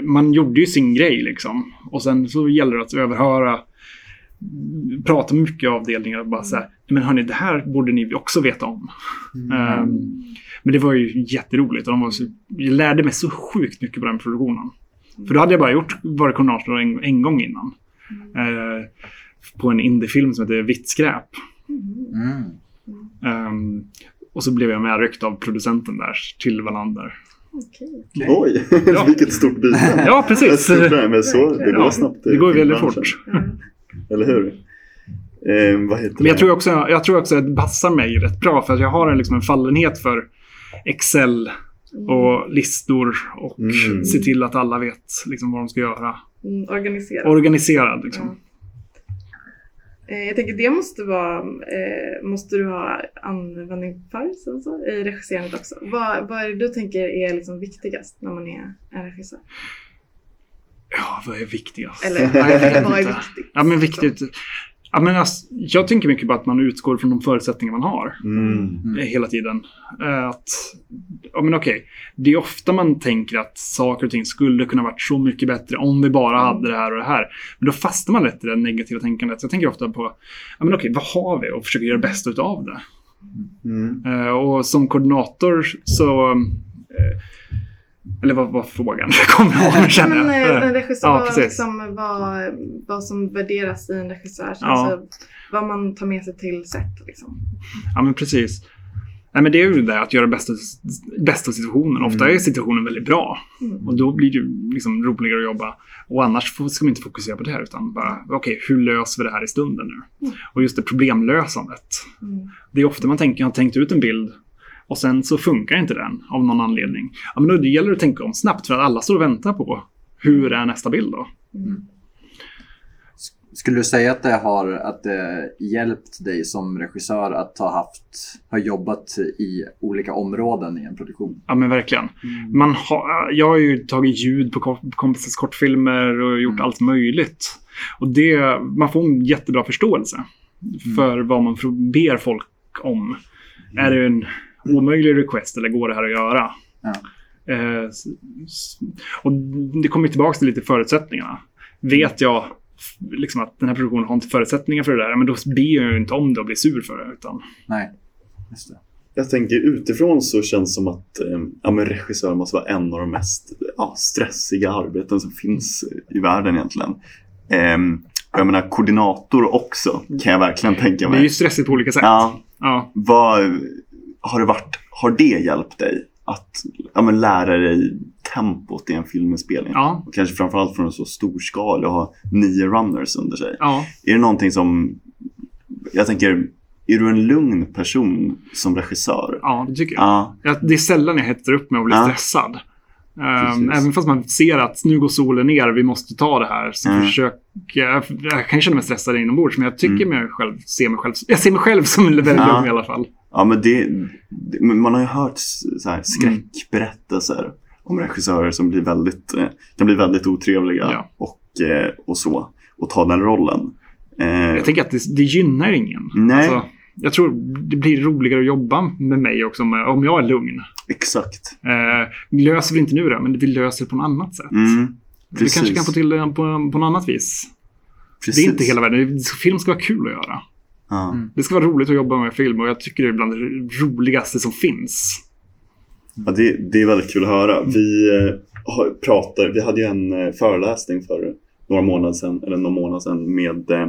man gjorde ju sin grej liksom. Och sen så gäller det att överhöra, prata med mycket avdelningar och bara säga, men hörni, det här borde ni också veta om. Eh, men det var ju jätteroligt och de var så, jag lärde mig så sjukt mycket på den produktionen. För då hade jag bara gjort, varit koordinator en, en gång innan. Eh, på en indiefilm som heter Vitt skräp. Mm. Mm. Ehm, och så blev jag medryckt av producenten där till Wallander. Okej. Oj, Ja. [LAUGHS] vilket stort byte. Ja, precis. Men så, det går Ja, snabbt. Det går väldigt fort. Eller hur? Eh, vad heter Men jag det? tror också, jag tror också att det passar mig rätt bra för att jag har en, liksom en fallenhet för Excel och listor och Mm. se till att alla vet liksom, vad de ska göra. Mm, organiserat. Organiserad liksom. Ja. Eh, jag tänker det måste vara, eh, måste du ha användning för sen så, i regisserandet också. Vad, vad är det du tänker är liksom viktigast när man är en regissör? Ja, vad är viktigast? Eller vad är viktigt? Ja, men viktigt. Ja, men alltså, jag tänker mycket på att man utgår från de förutsättningar man har. Mm. Mm. eh, hela tiden. Eh, Att, ja men okej, det är ofta man tänker att saker och ting skulle kunna varit så mycket bättre om vi bara hade det här och det här. Men då fastnar man lätt i det negativa tänkandet. Jag tänker ofta på, ja men okej, vad har vi? Och försöker göra det bästa utav det. Mm. Eh, Och som koordinator så... eh, Eller vad var frågan? [LAUGHS] Jag kommer ihåg, Men känner eh, jag. en Eh, regissör, Ja, vad, precis. liksom, vad, vad som värderas i en regissör. Ja. Alltså, vad man tar med sig till set. Liksom. Ja, men precis. Nej, men det är ju det att göra bästa, bästa situationen. Ofta är situationen väldigt bra. Mm. Och då blir det liksom roligare att jobba. Och annars ska man inte fokusera på det här utan bara, okej, hur löser vi det här i stunden nu? Mm. Och just det problemlösandet. Mm. Det är ofta man tänker, jag har tänkt ut en bild och sen så funkar inte den av någon anledning. Ja, men då gäller det att tänka om snabbt för att alla står och väntar på hur är nästa bild då? Mm. Skulle du säga att det har att det hjälpt dig som regissör att ha, haft, ha jobbat i olika områden i en produktion? Ja men verkligen. Man har, jag har ju tagit ljud på ko- på kompisars kortfilmer och gjort Mm. allt möjligt. Och det, man får en jättebra förståelse för vad man ber folk om. Är det en omöjlig request eller går det här att göra? Ja. Eh, och det kommer tillbaka till lite förutsättningarna. Vet jag liksom att den här produktionen har inte förutsättningar för det där, men då ber jag ju inte om det och blir sur för det. Utan, Nej, just det. Jag tänker utifrån så känns det som att eh, ja, men regissör måste vara en av de mest ja, stressiga arbeten som finns i världen egentligen. Ehm, och jag menar koordinator också kan jag verkligen tänka det är ju mig. stressigt på olika sätt. Ja, Ja. vad, har, det varit, har det hjälpt dig att ja, men lära dig tempot i en filminspelning? Ja. Och kanske framförallt från en så stor skala och ha nio runners under sig. ja. Är det någonting som, jag tänker, är du en lugn person som regissör? Ja, det tycker jag. Ja, det är sällan jag hettar upp mig och blir Ja. stressad. Um, även fast man ser att nu går solen ner, vi måste ta det här. Så Mm. försöker jag, jag kan känna mig stressad inombords, men jag tycker Mm. mig själv, ser mig själv, jag ser mig själv som väldigt Ja. lugn i alla fall. Ja men det, det, man har ju hört så här skräckberättelser om regissörer som blir väldigt, eh, kan bli väldigt otrevliga Ja. och, eh, och så. Och ta den rollen. Eh, Jag tänker att det, det gynnar ingen. Nej. Alltså, jag tror det blir roligare att jobba med mig också om, jag är lugn. exakt. Eh, vi löser vi inte nu det, men vi löser det på något annat sätt. Mm, vi kanske kan få till det på, på något annat vis. precis. Det är inte hela världen. Film ska vara kul att göra. Mm. Det ska vara roligt att jobba med film och jag tycker det är bland det roligaste som finns. Ja, det, det är väldigt kul att höra. Vi, eh, har, pratar, vi hade ju en eh, föreläsning för några månader sedan, eller någon månad sedan med eh,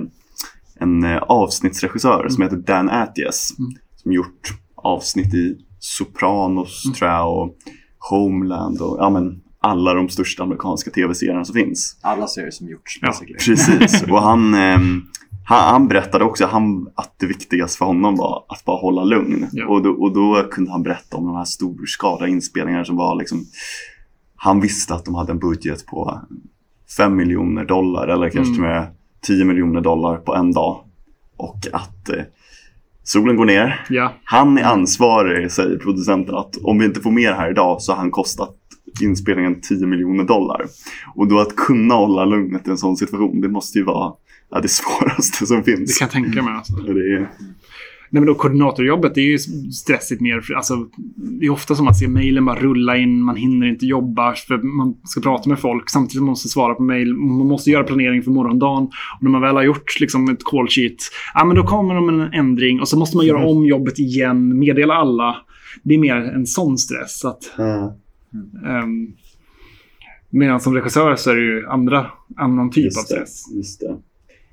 en eh, avsnittsregissör som heter Dan Attias. Mm. Som gjort avsnitt i Sopranos Mm. tror jag och Homeland och ja, men, alla de största amerikanska tv-serierna som finns. Alla serier som gjorts. Ja. Precis. [LAUGHS] Och han, ehm, han, han berättade också han, att det viktigaste för honom var att bara hålla lugn. Ja. Och, då, och då kunde han berätta om de här storskaliga inspelningarna som var liksom Han visste att de hade en budget på 5 miljoner dollar eller kanske Mm. till och med 10 miljoner dollar på en dag. Och att eh, solen går ner. Ja, Han är ansvarig, säger producenten, att om vi inte får mer här idag så har han kostat inspelningen 10 miljoner dollar. Och då att kunna hålla lugnet i en sån situation, det måste ju vara ja, det svåraste som det finns. kan jag tänka mig. Alltså. Det är, Nej, men då koordinatorjobbet det är ju stressigt mer. Alltså, det är ofta som man ser mejlen bara rulla in, man hinner inte jobba för man ska prata med folk samtidigt som man måste svara på mejl. Man måste göra planering för morgondagen. Och när man väl har gjort liksom, ett call sheet, ja, men då kommer de med en ändring och så måste man göra Mm. om jobbet igen, meddela alla. Det är mer en sån stress. så Att, ja, um, medan som regissör så är det ju andra, annan typ av just det. stress. Just det.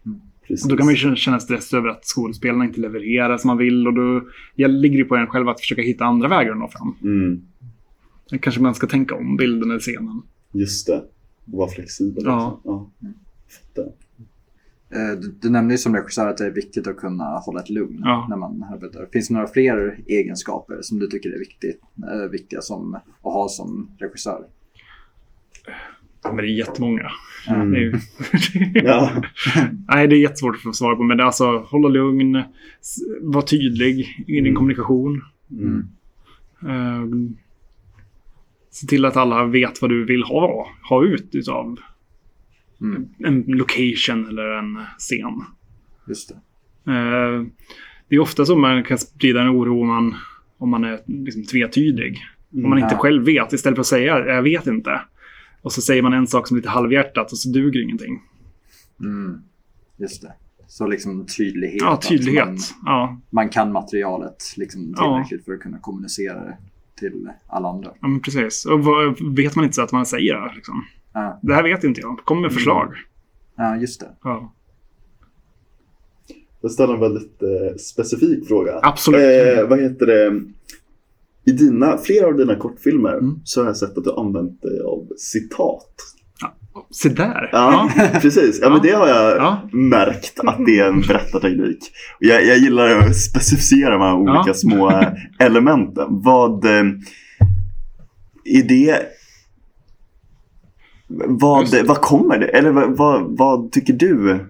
Mm. Precis. Då kan man ju känna- stress över att skådespelarna inte levererar som man vill och då ligger det på en själv att försöka hitta andra vägar att nå fram. Mm, kanske man ska tänka om bilden eller scenen. just det. Och vara flexibel Ja. också. Ja. Fattar. Eh, Du, du nämnde ju som regissör att det är viktigt att kunna hålla ett lugn Ja. när man arbetar. Finns det några fler egenskaper som du tycker är viktigt, eh, viktiga som, att ha som regissör? Men det är jättemånga. Mm. Det är, [LAUGHS] Ja. Nej, det är jättesvårt att få svar på. Men det är alltså hålla lugn, vara tydlig i din Mm. kommunikation. Mm. Ehm, se till att alla vet vad du vill ha, ha ut utav Mm. en location eller en scen. Just det. Eh, det är ofta så man kan sprida en oro om man, om man är liksom tvetydig. Om man inte Ja. själv vet, istället för att säga jag vet inte. Och så säger man en sak som är lite halvhjärtat och så duger ingenting. Mm. Just det. Så liksom tydlighet. Ja, tydlighet. Man, Ja, man kan materialet liksom Ja. tillräckligt för att kunna kommunicera det till alla andra. ja precis. Och vad, vet man inte så att man säger det. Liksom. Ja, Det här vet inte jag. Kom med förslag. ja just det. Ja. Jag ställer en väldigt eh, specifik fråga. Absolut. Eh, vad heter det? I dina, flera av dina kortfilmer Mm. så har jag sett att du använt dig av citat. Se där. Ja, precis. Ja, men Ja. det har jag Ja. märkt att det är en [LAUGHS] berättarteknik. Jag, jag gillar att specificera de här olika Ja. små eh, elementen. Vad eh, är det? Vad, Just vad kommer det? Eller vad, vad, vad tycker du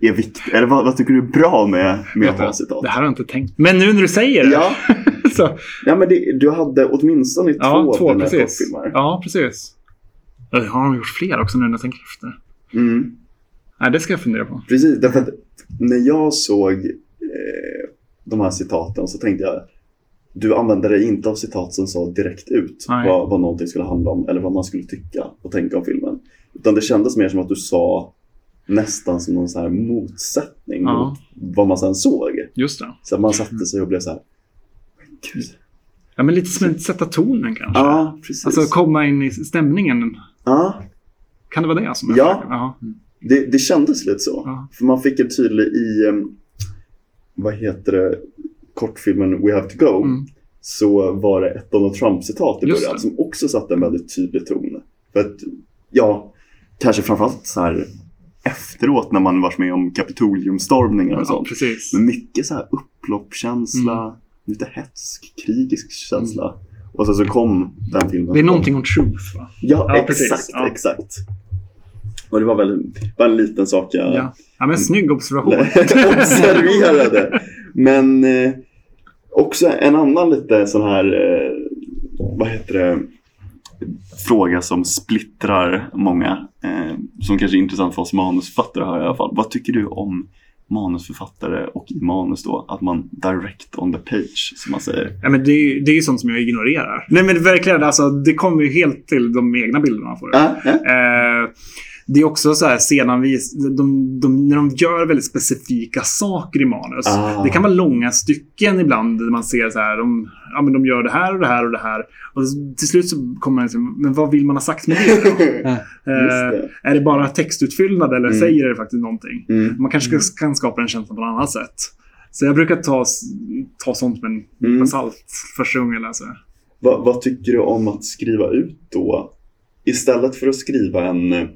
är viktigt? Eller vad, vad tycker du är bra med, med att ha citat? Det här har jag inte tänkt. Men nu när du säger det. Ja, [LAUGHS] så, ja men det, du hade åtminstone två ja, två precis. kortfilmer. Ja, precis. Jag har de gjort fler också nu när jag tänker efter. Mm. Nej, det ska jag fundera på. Precis, därför att när jag såg eh, de här citaten så tänkte jag du använde dig inte av citat som sa direkt ut Nej. vad, vad någonting skulle handla om eller vad man skulle tycka och tänka om filmen. Utan det kändes mer som att du sa nästan som någon så här motsättning Ja. mot vad man sen såg. Just det. Så man satte sig och blev så här, gud. Ja, men lite som att sätta tonen kanske. Ja, precis. Alltså komma in i stämningen. ja, Kan det vara det som är Ja. Ja. det, det kändes lite så. Ja. För man fick en tydlig i, vad heter det, kortfilmen We Have To Go. Mm. så var det ett Donald Trump-citat i början som också satte en väldigt tydlig ton. För att, ja, kanske framförallt så här efteråt när man varit med om Kapitoliumstormningar och ja, sånt. precis. Men mycket så här upploppskänsla, Mm. lite hetsk, krigisk känsla. Och sen så kom den filmen. Det är någonting om truth, va? Ja, Ja, exakt, precis. Ja. exakt. Och det var väl bara en liten sak jag Ja, ja men snygg observation. [LAUGHS] observerade. Men eh, också en annan lite sån här, eh, vad heter det, fråga som splittrar många. Eh, som kanske är intressant för oss manusförfattare här i alla fall. Vad tycker du om manusförfattare och i manus då, att man direct on the page, som man säger. Ja, men det, är- det är ju sånt som jag ignorerar. Nej, men verkligen. Alltså, det kommer ju helt till de egna bilderna man får. Ja, ja. Eh, det är också så här scenanvis, de, de, när de gör väldigt specifika saker i manus. Ah. Det kan vara långa stycken ibland där man ser så här, de, ja, men de gör det här och det här och det här. Och till slut så kommer man till, men vad vill man ha sagt med det då? [LAUGHS] Eh, det. är det bara textutfyllnad eller Mm. säger det faktiskt någonting? Mm. Man kanske ska- kan skapa en känsla på ett annat sätt. Så jag brukar ta, ta sånt med en Mm. salt första gången jag läser. Vad, vad tycker du om att skriva ut då? Istället för att skriva en eh,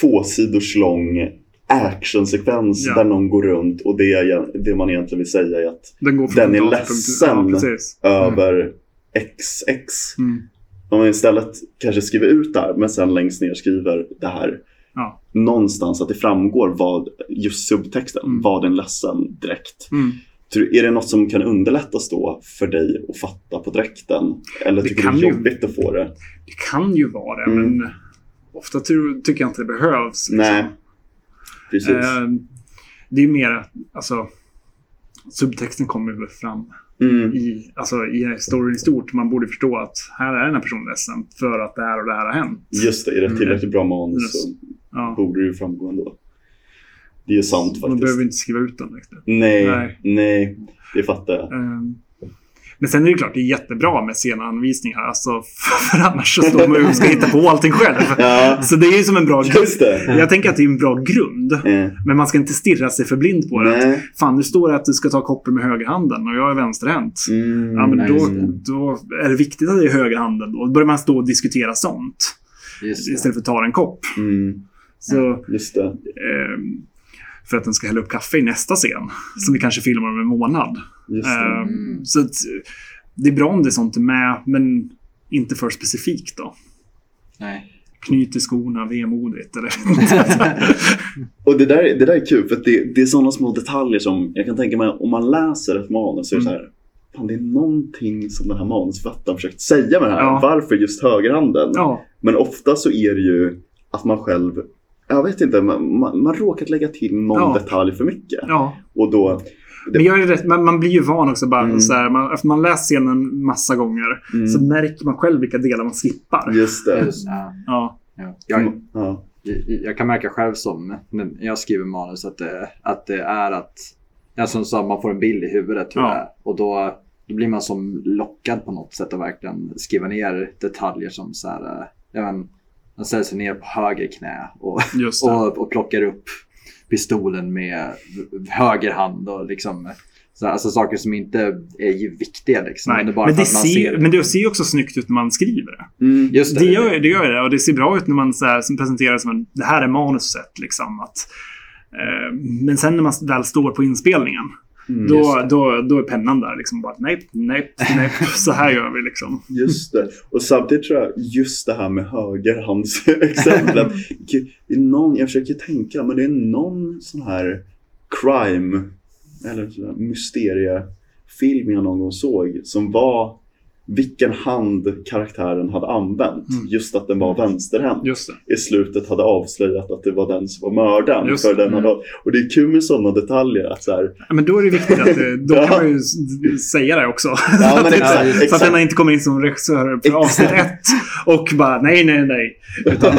två sidors lång actionsekvens Ja. där någon går runt och det, är- det man egentligen vill säga är att Den, Den är ledsen. Ja, över XX. Mm. Om man istället kanske skriver ut det här men sen längst ner skriver det här Ja. någonstans att det framgår vad, just subtexten, Mm. vad den ledsen direkt. Mm. Är det något som kan underlättas då för dig att fatta på direkten? Eller Det tycker du det är ju- jobbigt att få det? Det kan ju vara det, Mm. men ofta ty- tycker jag inte det behövs. liksom. Nej, precis. Eh, det är mer, alltså, subtexten kommer väl fram Mm. i, alltså, i storyn i stort. Man borde förstå att här är den här personen ledsen för att det här och det här har hänt. Just det, är det tillräckligt bra manus Just. så Ja. borde det ju framgå ändå. Det är sant Man faktiskt. behöver inte skriva ut den riktigt. Nej, Nej. nej, det fattar jag. Ehm, Men sen är det klart, det är jättebra med sena anvisningar. Alltså, [LAUGHS] för annars så står man ju och ska hitta på allting själv. [LAUGHS] Ja, Så det är ju som en bra grund. Jag tänker att det är en bra grund. Eh, Men man ska inte stirra sig för blind på det. nej. Fan, nu står det att du ska ta koppel med högerhanden och jag är vänsterhänt. Mm, Ja, men då, då är det viktigt att det är högerhanden. Då börjar man stå och diskutera sånt. Istället för att ta en kopp. Mm, Så, just det. ehm, för att den ska hälla upp kaffe i nästa scen. Som vi kanske filmar om en månad. Just det. Ehm, Mm. Så att, det är bra om det är sånt är med, men inte för specifikt då. Nej. Knyt i skorna vemodigt. Eller? [LAUGHS] Och det där, det där är kul för att det, det är sådana små detaljer som jag kan tänka mig om man läser ett manus så är det så här. Fan, det är någonting som den här manusförfattaren försökt säga med det här. Ja. Varför just högerhanden? ja, Men ofta så är det ju att man själv, jag vet inte, man, man, man råkat lägga till någon Ja. detalj för mycket. ja. Och då, Men jag är rätt, man, man blir ju van också. Bara, Mm. så här, man, efter man läst scenen massa gånger Mm. så märker man själv vilka delar man skippar. just det. Just, ja. Ja, Ja. Jag, Ja. jag- jag kan märka själv som när jag skriver manus att det, att det är att jag som sa, man får en bild i huvudet hur Ja. det. Och då, då blir man som lockad på något sätt att verkligen skriva ner detaljer som så här, eh, man ställer sig ner på höger knä och, det. och, och plockar upp pistolen med höger hand och liksom så alltså saker som inte är ju viktiga liksom. Nej, det men, det ser, men det ser också snyggt ut när man skriver det. Mm. Just Det gör, det gör det och det ser bra ut när man så här, som presenterar det som en, det här är manuset. Liksom, att, eh, men sen när man väl står på inspelningen, Mm. då, då, då är pennan där. Liksom, bara, nej, nej, nej, [LAUGHS] så här gör vi. Liksom. Just det. Och samtidigt tror jag just det här med högerhandsexemplet. [LAUGHS] det är någon, jag försöker tänka, men det är någon sån här crime eller mysteriefilm jag någon gång såg som var vilken hand karaktären hade använt. Mm. Just att den var vänsterhänt. I slutet hade avslöjat att det var den som var mördaren. Just För det. den hade, och det är kul med sådana detaljer. Att så här, Ja, Men då är det viktigt att det, då kan [LAUGHS] man ju säga det också. Ja, [LAUGHS] men så, exakt, att, så att exakt. denna inte kommer in som regissör för avsnitt ett och bara nej, nej, nej. Utan,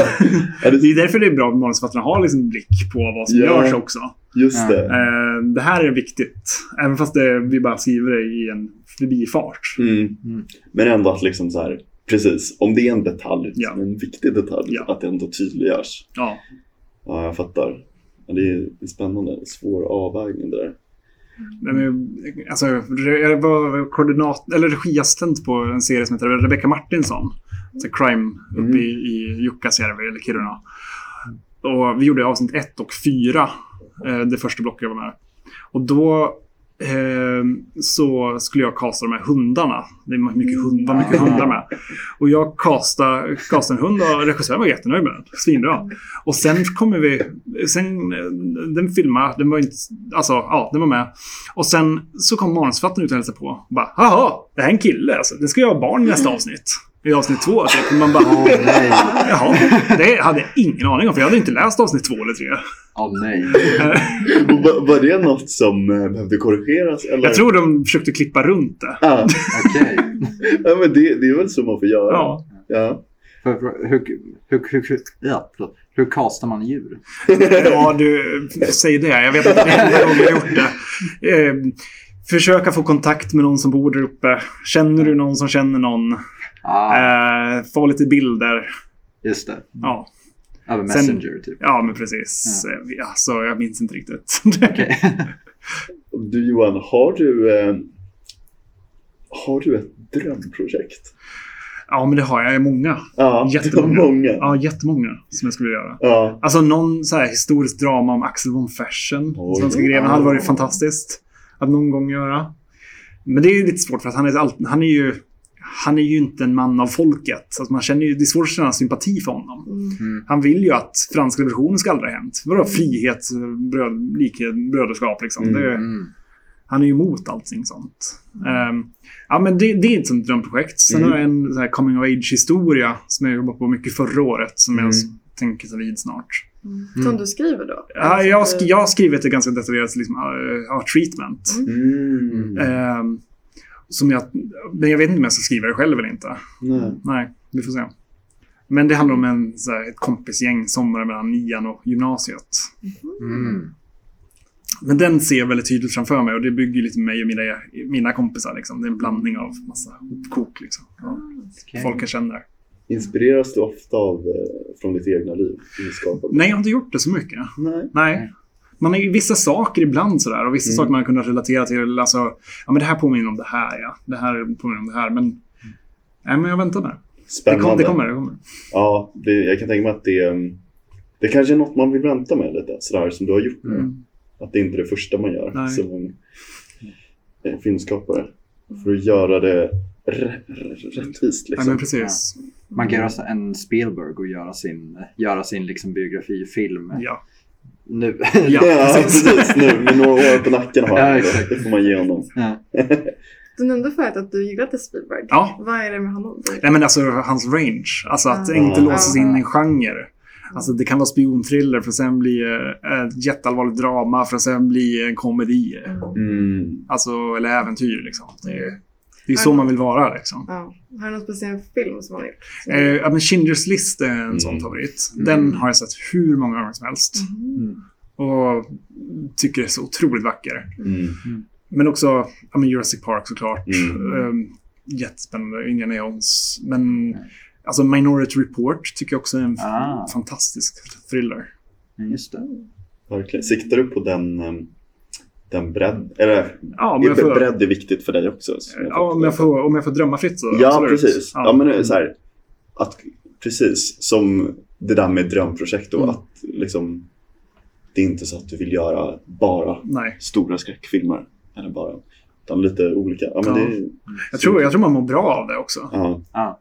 Ja, [LAUGHS] det det- är därför det är bra att manusförfattarna har liksom blick på vad som Ja. görs också. just det. Eh, det här är viktigt. Även fast det, vi bara skriver det i en förbifart. Mm. Mm. Men ändå att liksom så här, precis, om det är en detalj, Ja. en viktig detalj, Ja. att det ändå tydliggörs. Ja. Ja, jag fattar. Ja, det, är, spännande, svår avvägning det där. Men, alltså, jag var koordinat, eller regiassistent på en serie som heter Rebecca Martinsson. Så crime uppe Mm. i, i Jukkasjärvi, eller Kiruna. Och vi gjorde avsnitt ett och fyra, eh, det första blocket jag var med. Och då så skulle jag casta de här hundarna. Det var mycket, hund, var mycket hundar med. Och jag castade en hund och regissören var jättenöjd med den. Svinbra. Och sen kommer vi... Sen, den filmade, den var inte... Alltså, ja, den var med. Och sen så kom manusförfattaren ut och hälsade på. Och bara, jaha, det här är en kille alltså. Den ska jag ha barn i nästa avsnitt. I avsnitt två. Typ. Man bara, Åh nej, jaha. Det hade jag ingen aning om, för jag hade inte läst avsnitt två eller tre. åh nej. Och Var, det något som eh, behövde korrigeras? Eller? Jag tror de försökte klippa runt det. Ja, Okej. [LAUGHS] ja men det, det är väl så man får göra. Ja. Ja. Hur, hur, hur, hur, ja, hur kastar man djur? Ja, du, säg det. Jag vet inte hur jag har gjort det. Eh, försöka få kontakt med någon som bor där uppe. Känner du någon som känner någon? Ah, Eh, få lite bilder. just det. Ja, Över Sen- Messenger typ. ja men precis. Eh, Ja, så jag minns inte riktigt. Och [LAUGHS] Du Johan, har du, eh, har du ett drömprojekt? ja, men det har jag. Många. Ja, Jättemånga. många. Ja, jättemånga som jag skulle göra. Ja. Alltså någon så här historisk drama om Axel von Fersen. Oj. Svenska greven hade varit fantastiskt att någon gång göra. Men det är ju lite svårt för att han är, all- han är ju han är ju inte en man av folket. Så att man känner ju, det är svårt att känna sympati för honom. Mm. Han vill ju att franska revolutionen ska aldrig ha hänt. Vadå frihet, bröd, likhet, bröderskap liksom. Mm. Det, Mm. han är ju emot allting sånt. Ehm, ja, men det, det är ett sånt drömprojekt. Sen Mm. har jag en sån här coming of age-historia som jag jobbade på mycket förra året som jag Mm. tänker ta vid snart. Som du skriver då? Ja, jag, har sk- jag har skrivit ett ganska detaljerat liksom, uh, ja, treatment. Mm. Ehm, som jag, men jag vet inte om jag ska skriva det själv eller inte. Nej. Nej, vi får se. Men det handlar om en, så här, ett kompisgäng sommaren mellan nian och gymnasiet. Mm. Men den ser jag väldigt tydligt framför mig och det bygger lite med mig och mina, mina kompisar. Liksom. Det är en blandning av massa hopkok. Liksom. Ja. Okej. Folk jag känner. Inspireras du ofta av, eh, från ditt egna liv? Nej, jag har inte gjort det så mycket. Nej. Nej. Man har ju vissa saker ibland sådär och vissa Mm. saker man har kunnat relatera till. Alltså, ja men det här påminner om det här ja. Det här påminner om det här. Men, nej, men jag väntar med det. Det, Spännande. kom, det kommer. Det kommer. Ja, det, jag kan tänka mig att det, mm, det kanske är något man vill vänta med lite, sådär som du har gjort nu. Mm. Att det inte är det första man gör Nej. som en, filmskapare. För att göra det rä- rä- rättvist liksom. men precis. Man kan göra en Spielberg och göra sin, göra sin liksom biografifilm Ja. Nu. [LAUGHS] Ja, Ja, precis. Nu med några år på nacken har Ja, exakt. Det får man ge honom. Ja. [LAUGHS] Du nämnde förut att du gillade Spielberg. Ja. Vad är det med honom? Nej men alltså hans range. Alltså att Ja. inte Ja. låsa sig in i en genre. Alltså det kan vara spionthriller för att sen bli eh, ett jätteallvarligt drama för att sen bli en komedi. Mm. Alltså, eller äventyr liksom. Det är, det är så man vill vara liksom. Ja. Har du någon speciell film som han har gjort? Eh, ja, men Schindler's list är en Mm. sån favorit. Mm. Den har jag sett hur många gånger som helst. Mhm. Och tycker är så otroligt vacker. Mm. Men också ja, men Jurassic Park såklart. Mm. Um, jättespännande. Indiana Jones. Men alltså Minority Report tycker jag också är en Ah. fantastisk thriller. Just det. Verkligen. Siktar du på den, em, den bredd? Eller Ja, om är jag får, bredd är viktigt för dig också? ja, om jag får, om jag får drömma fritt så Ja, absolut. precis. Ja. men det är så här, att, precis som det där med drömprojekt då, Mm. att liksom, det är inte så att du vill göra bara Nej. stora skräckfilmer. Eller bara, utan lite olika. Ja, men Ja. Det, är- Jag tror, jag tror man mår bra av det också. ja.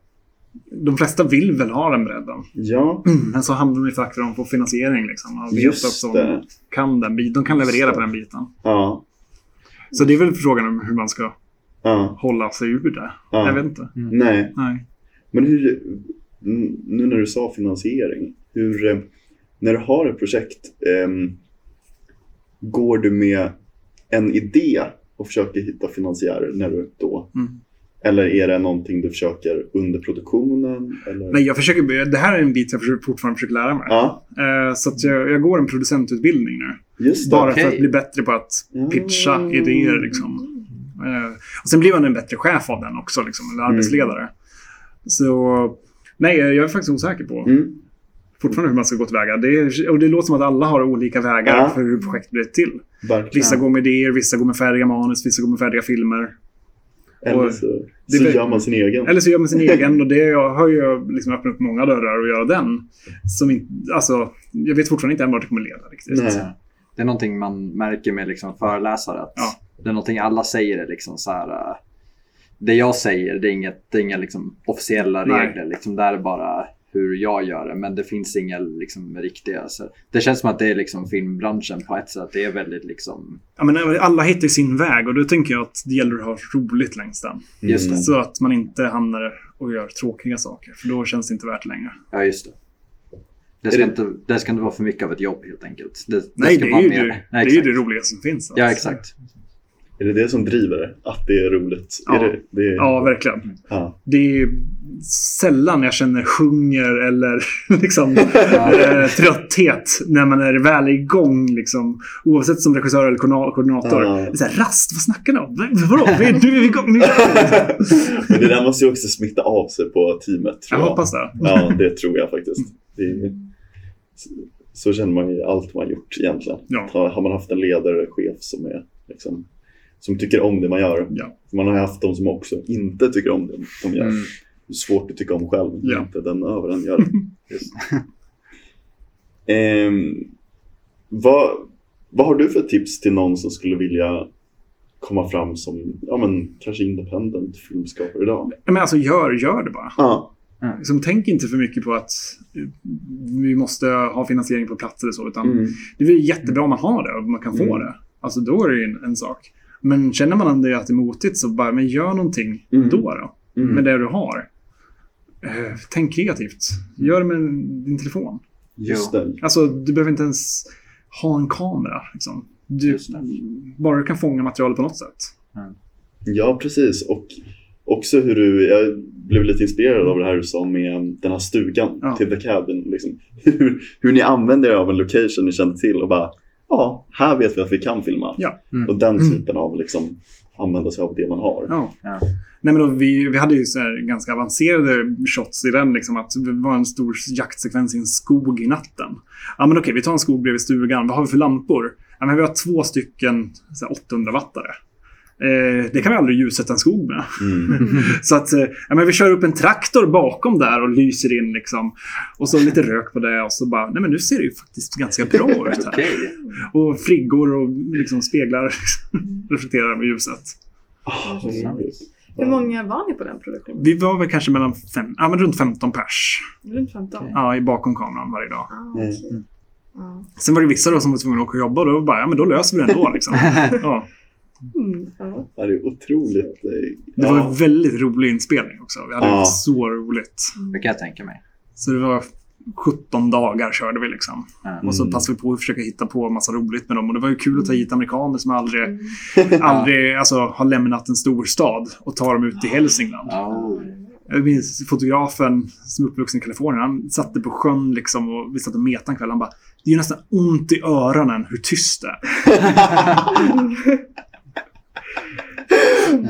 De flesta vill väl ha den bredden. ja, Men så hamnar de i fack där de får finansiering. Liksom, och vet just att de kan den biten. De kan leverera på den biten. Ja, Så det är väl frågan om hur man ska ja, hålla sig ur det. ja. Jag vet inte. Nej, Nej. men hur, nu när du sa finansiering, hur, eh, när du har ett projekt, ehm, går du med en idé och försöker hitta finansiärer när du då? Mm. Eller är det någonting du försöker under produktionen? Eller? Nej, jag försöker, det här är en bit jag fortfarande försöker lära mig. Ja, Eh, så att jag, jag går en producentutbildning nu. det. Bara Okej. för att bli bättre på att Mm. pitcha idéer. Liksom. Eh, och sen blir man en bättre chef av den också, liksom, eller arbetsledare. Så nej, jag är faktiskt osäker på Mm. fortfarande hur man ska gå tillväga. Det, är, och det låter som att alla har olika vägar Ja. för hur projekt blir till. Verkligen. Vissa går med idéer, vissa går med färdiga manus, vissa går med färdiga filmer. Eller och- så, det så gör man sin egen. Eller så gör man sin [LAUGHS] egen och det jag har ju liksom öppnat upp många dörrar att göra den. Som inte, alltså, jag vet fortfarande inte än vart det kommer leda riktigt. Nej. Det är någonting man märker med liksom föreläsare. Att Ja. Det är någonting alla säger är liksom så här. äh, Det jag säger det är, inget, det är inga liksom officiella Nej. regler. Liksom, det är bara hur jag gör det. Men det finns inga liksom, riktiga. Så det känns som att det är liksom filmbranschen på ett sätt. Det är väldigt liksom. Ja, men alla hittar sin väg och då tänker jag att det gäller att ha roligt längs den. Just det. Så att man inte hamnar och gör tråkiga saker. För då känns det inte värt längre. Ja, just det. Det ska, det- inte, det ska inte vara för mycket av ett jobb helt enkelt. Det, det Nej, ska det är, ju mer- det, Nej, det är ju det roligaste som finns. Ja, Att- exakt. Är det det som driver det? Att det är roligt? Ja. Är det, det är, Ja, verkligen. ja. Det är sällan jag känner hunger eller [LAUGHS] liksom, [LAUGHS] eh, trötthet när man är väl igång. Liksom, oavsett som regissör eller koordina- koordinator. Ja. Det är så här, rast, vad snackar ni om? Vadå? Vi, nu är vi igång. Nu kör vi. Men det där måste ju också smitta av sig på teamet. Tror Jag jag, hoppas det. Ja, det tror jag faktiskt. Det är, så, känner man ju i allt man gjort egentligen. Ja. Har, man haft en ledare, chef som är liksom, som tycker om det man gör. Ja. Man har haft de som också inte tycker om det de gör. Mm. Det är svårt att tycka om själv, Ja. inte den över en gör [LAUGHS] det. Ehm, vad, vad har du för tips till någon som skulle vilja komma fram som ja, men, kanske independent filmskapare idag? Men alltså, gör, gör det bara. Ja, Liksom, tänk inte för mycket på att eh, vi måste ha finansiering på plats eller så. Utan mm. Det är jättebra om man har det och man kan få Mm. det. Alltså då är det ju en, en sak. Men känner man det att det är motigt så bara, men gör någonting Mm. då då. Mm. Med det du har. Eh, tänk kreativt. Gör det med din telefon. just det. Alltså du behöver inte ens ha en kamera. Liksom. Du, bara du kan fånga materialet på något sätt. Ja, precis. Och också hur du, jag blev lite inspirerad av det här du sa med den här stugan Ja. till The Cabin. Liksom. [LAUGHS] Hur, hur ni använder er av en location ni kände till och bara, ja, här vet vi att vi kan filma. Ja. Mm. Och den typen av liksom, använda sig av det man har. Ja. Ja. Nej, men då, vi, vi hade ju så ganska avancerade shots i den. Liksom, att det var en stor jaktsekvens i en skog i natten. Ja, men okej, vi tar en skog bredvid stugan. Vad har vi för lampor? Ja, men vi har två stycken 800-wattare. Eh, det kan vi aldrig ljussätta en skog med. Mm. [LAUGHS] Så att eh, ja, men vi kör upp en traktor bakom där och lyser in. Liksom. Och så lite rök på det och så bara, nej men nu ser det ju faktiskt ganska bra ut här. [LAUGHS] Okej. Och friggor och liksom speglar [LAUGHS] reflekterar med ljuset. Roligt. Hur många var ni på den produktionen? Vi var väl kanske mellan fem, ja, men runt 15 pers Runt 15? Okej. ja, i bakom kameran varje dag. Ah, Mm. okej. Ja. Sen var det vissa då som var tvungna att åka och jobba och då bara, ja men då löser vi det ändå. Liksom. Ja. Mm, ja. Det är otroligt. eh, Det var en väldigt rolig inspelning också. Vi hade Ja. så roligt. Det kan jag tänka mig. Så det var 17 dagar körde vi liksom. Ja. Och så Mm. passade vi på att försöka hitta på massa roligt med dem. Och det var ju kul att ta hit amerikaner som aldrig, Mm. [LAUGHS] aldrig alltså, har lämnat en storstad och ta dem ut i Hälsingland. Oh. Jag minns fotografen som är uppvuxen i Kalifornien. Han satt på sjön liksom och vi satt och metade en kväll. Han bara, det är ju nästan ont i öronen hur tyst det är. [LAUGHS] [LAUGHS]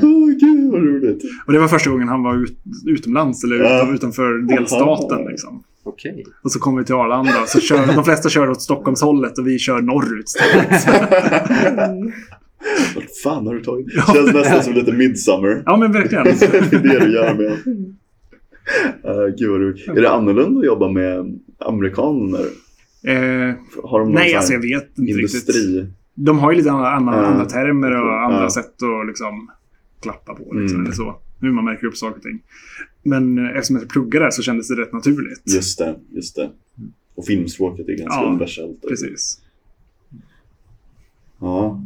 Åh gud vad roligt. Och det var första gången han var ut, utomlands eller Ja. utan, utanför delstaten. Liksom. Okej. Och så kom vi till Arlanda. Så kör, de flesta kör åt Stockholmshållet och vi kör norrut istället. [LAUGHS] Vad fan har du tagit? Känns nästan som lite midsummer. Ja, men verkligen. [LAUGHS] det är det du gör med. Uh, gud vad roligt. Är det annorlunda att jobba med amerikaner? Eh, Har de någon nej, alltså jag vet inte riktigt. De har ju lite andra, andra, Ja. andra termer och andra sätt att liksom klappa på. Liksom, Mm. eller så. Hur man märker upp saker och ting. Men eh, eftersom jag pluggade där så kändes det rätt naturligt. Just det, just det. Och filmspråket är ganska Ja, universellt. Precis. Ja.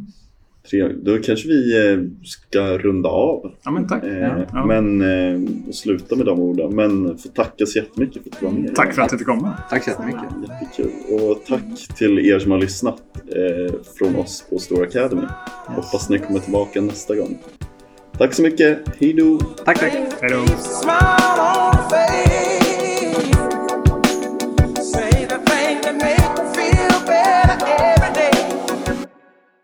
Trevligt. Då kanske vi eh, ska runda av. Ja, men tack. Eh, Ja. Men eh, och sluta med de orden. Men får tacka så jättemycket för att du var med. Tack för att jag fick komma. Tack så jättemycket. Jättekul. Och tack till er som har lyssnat eh, från oss på Stor Academy. Hoppas ni kommer tillbaka nästa gång. Tack så mycket. Hej då! Tack, tack. Hej då.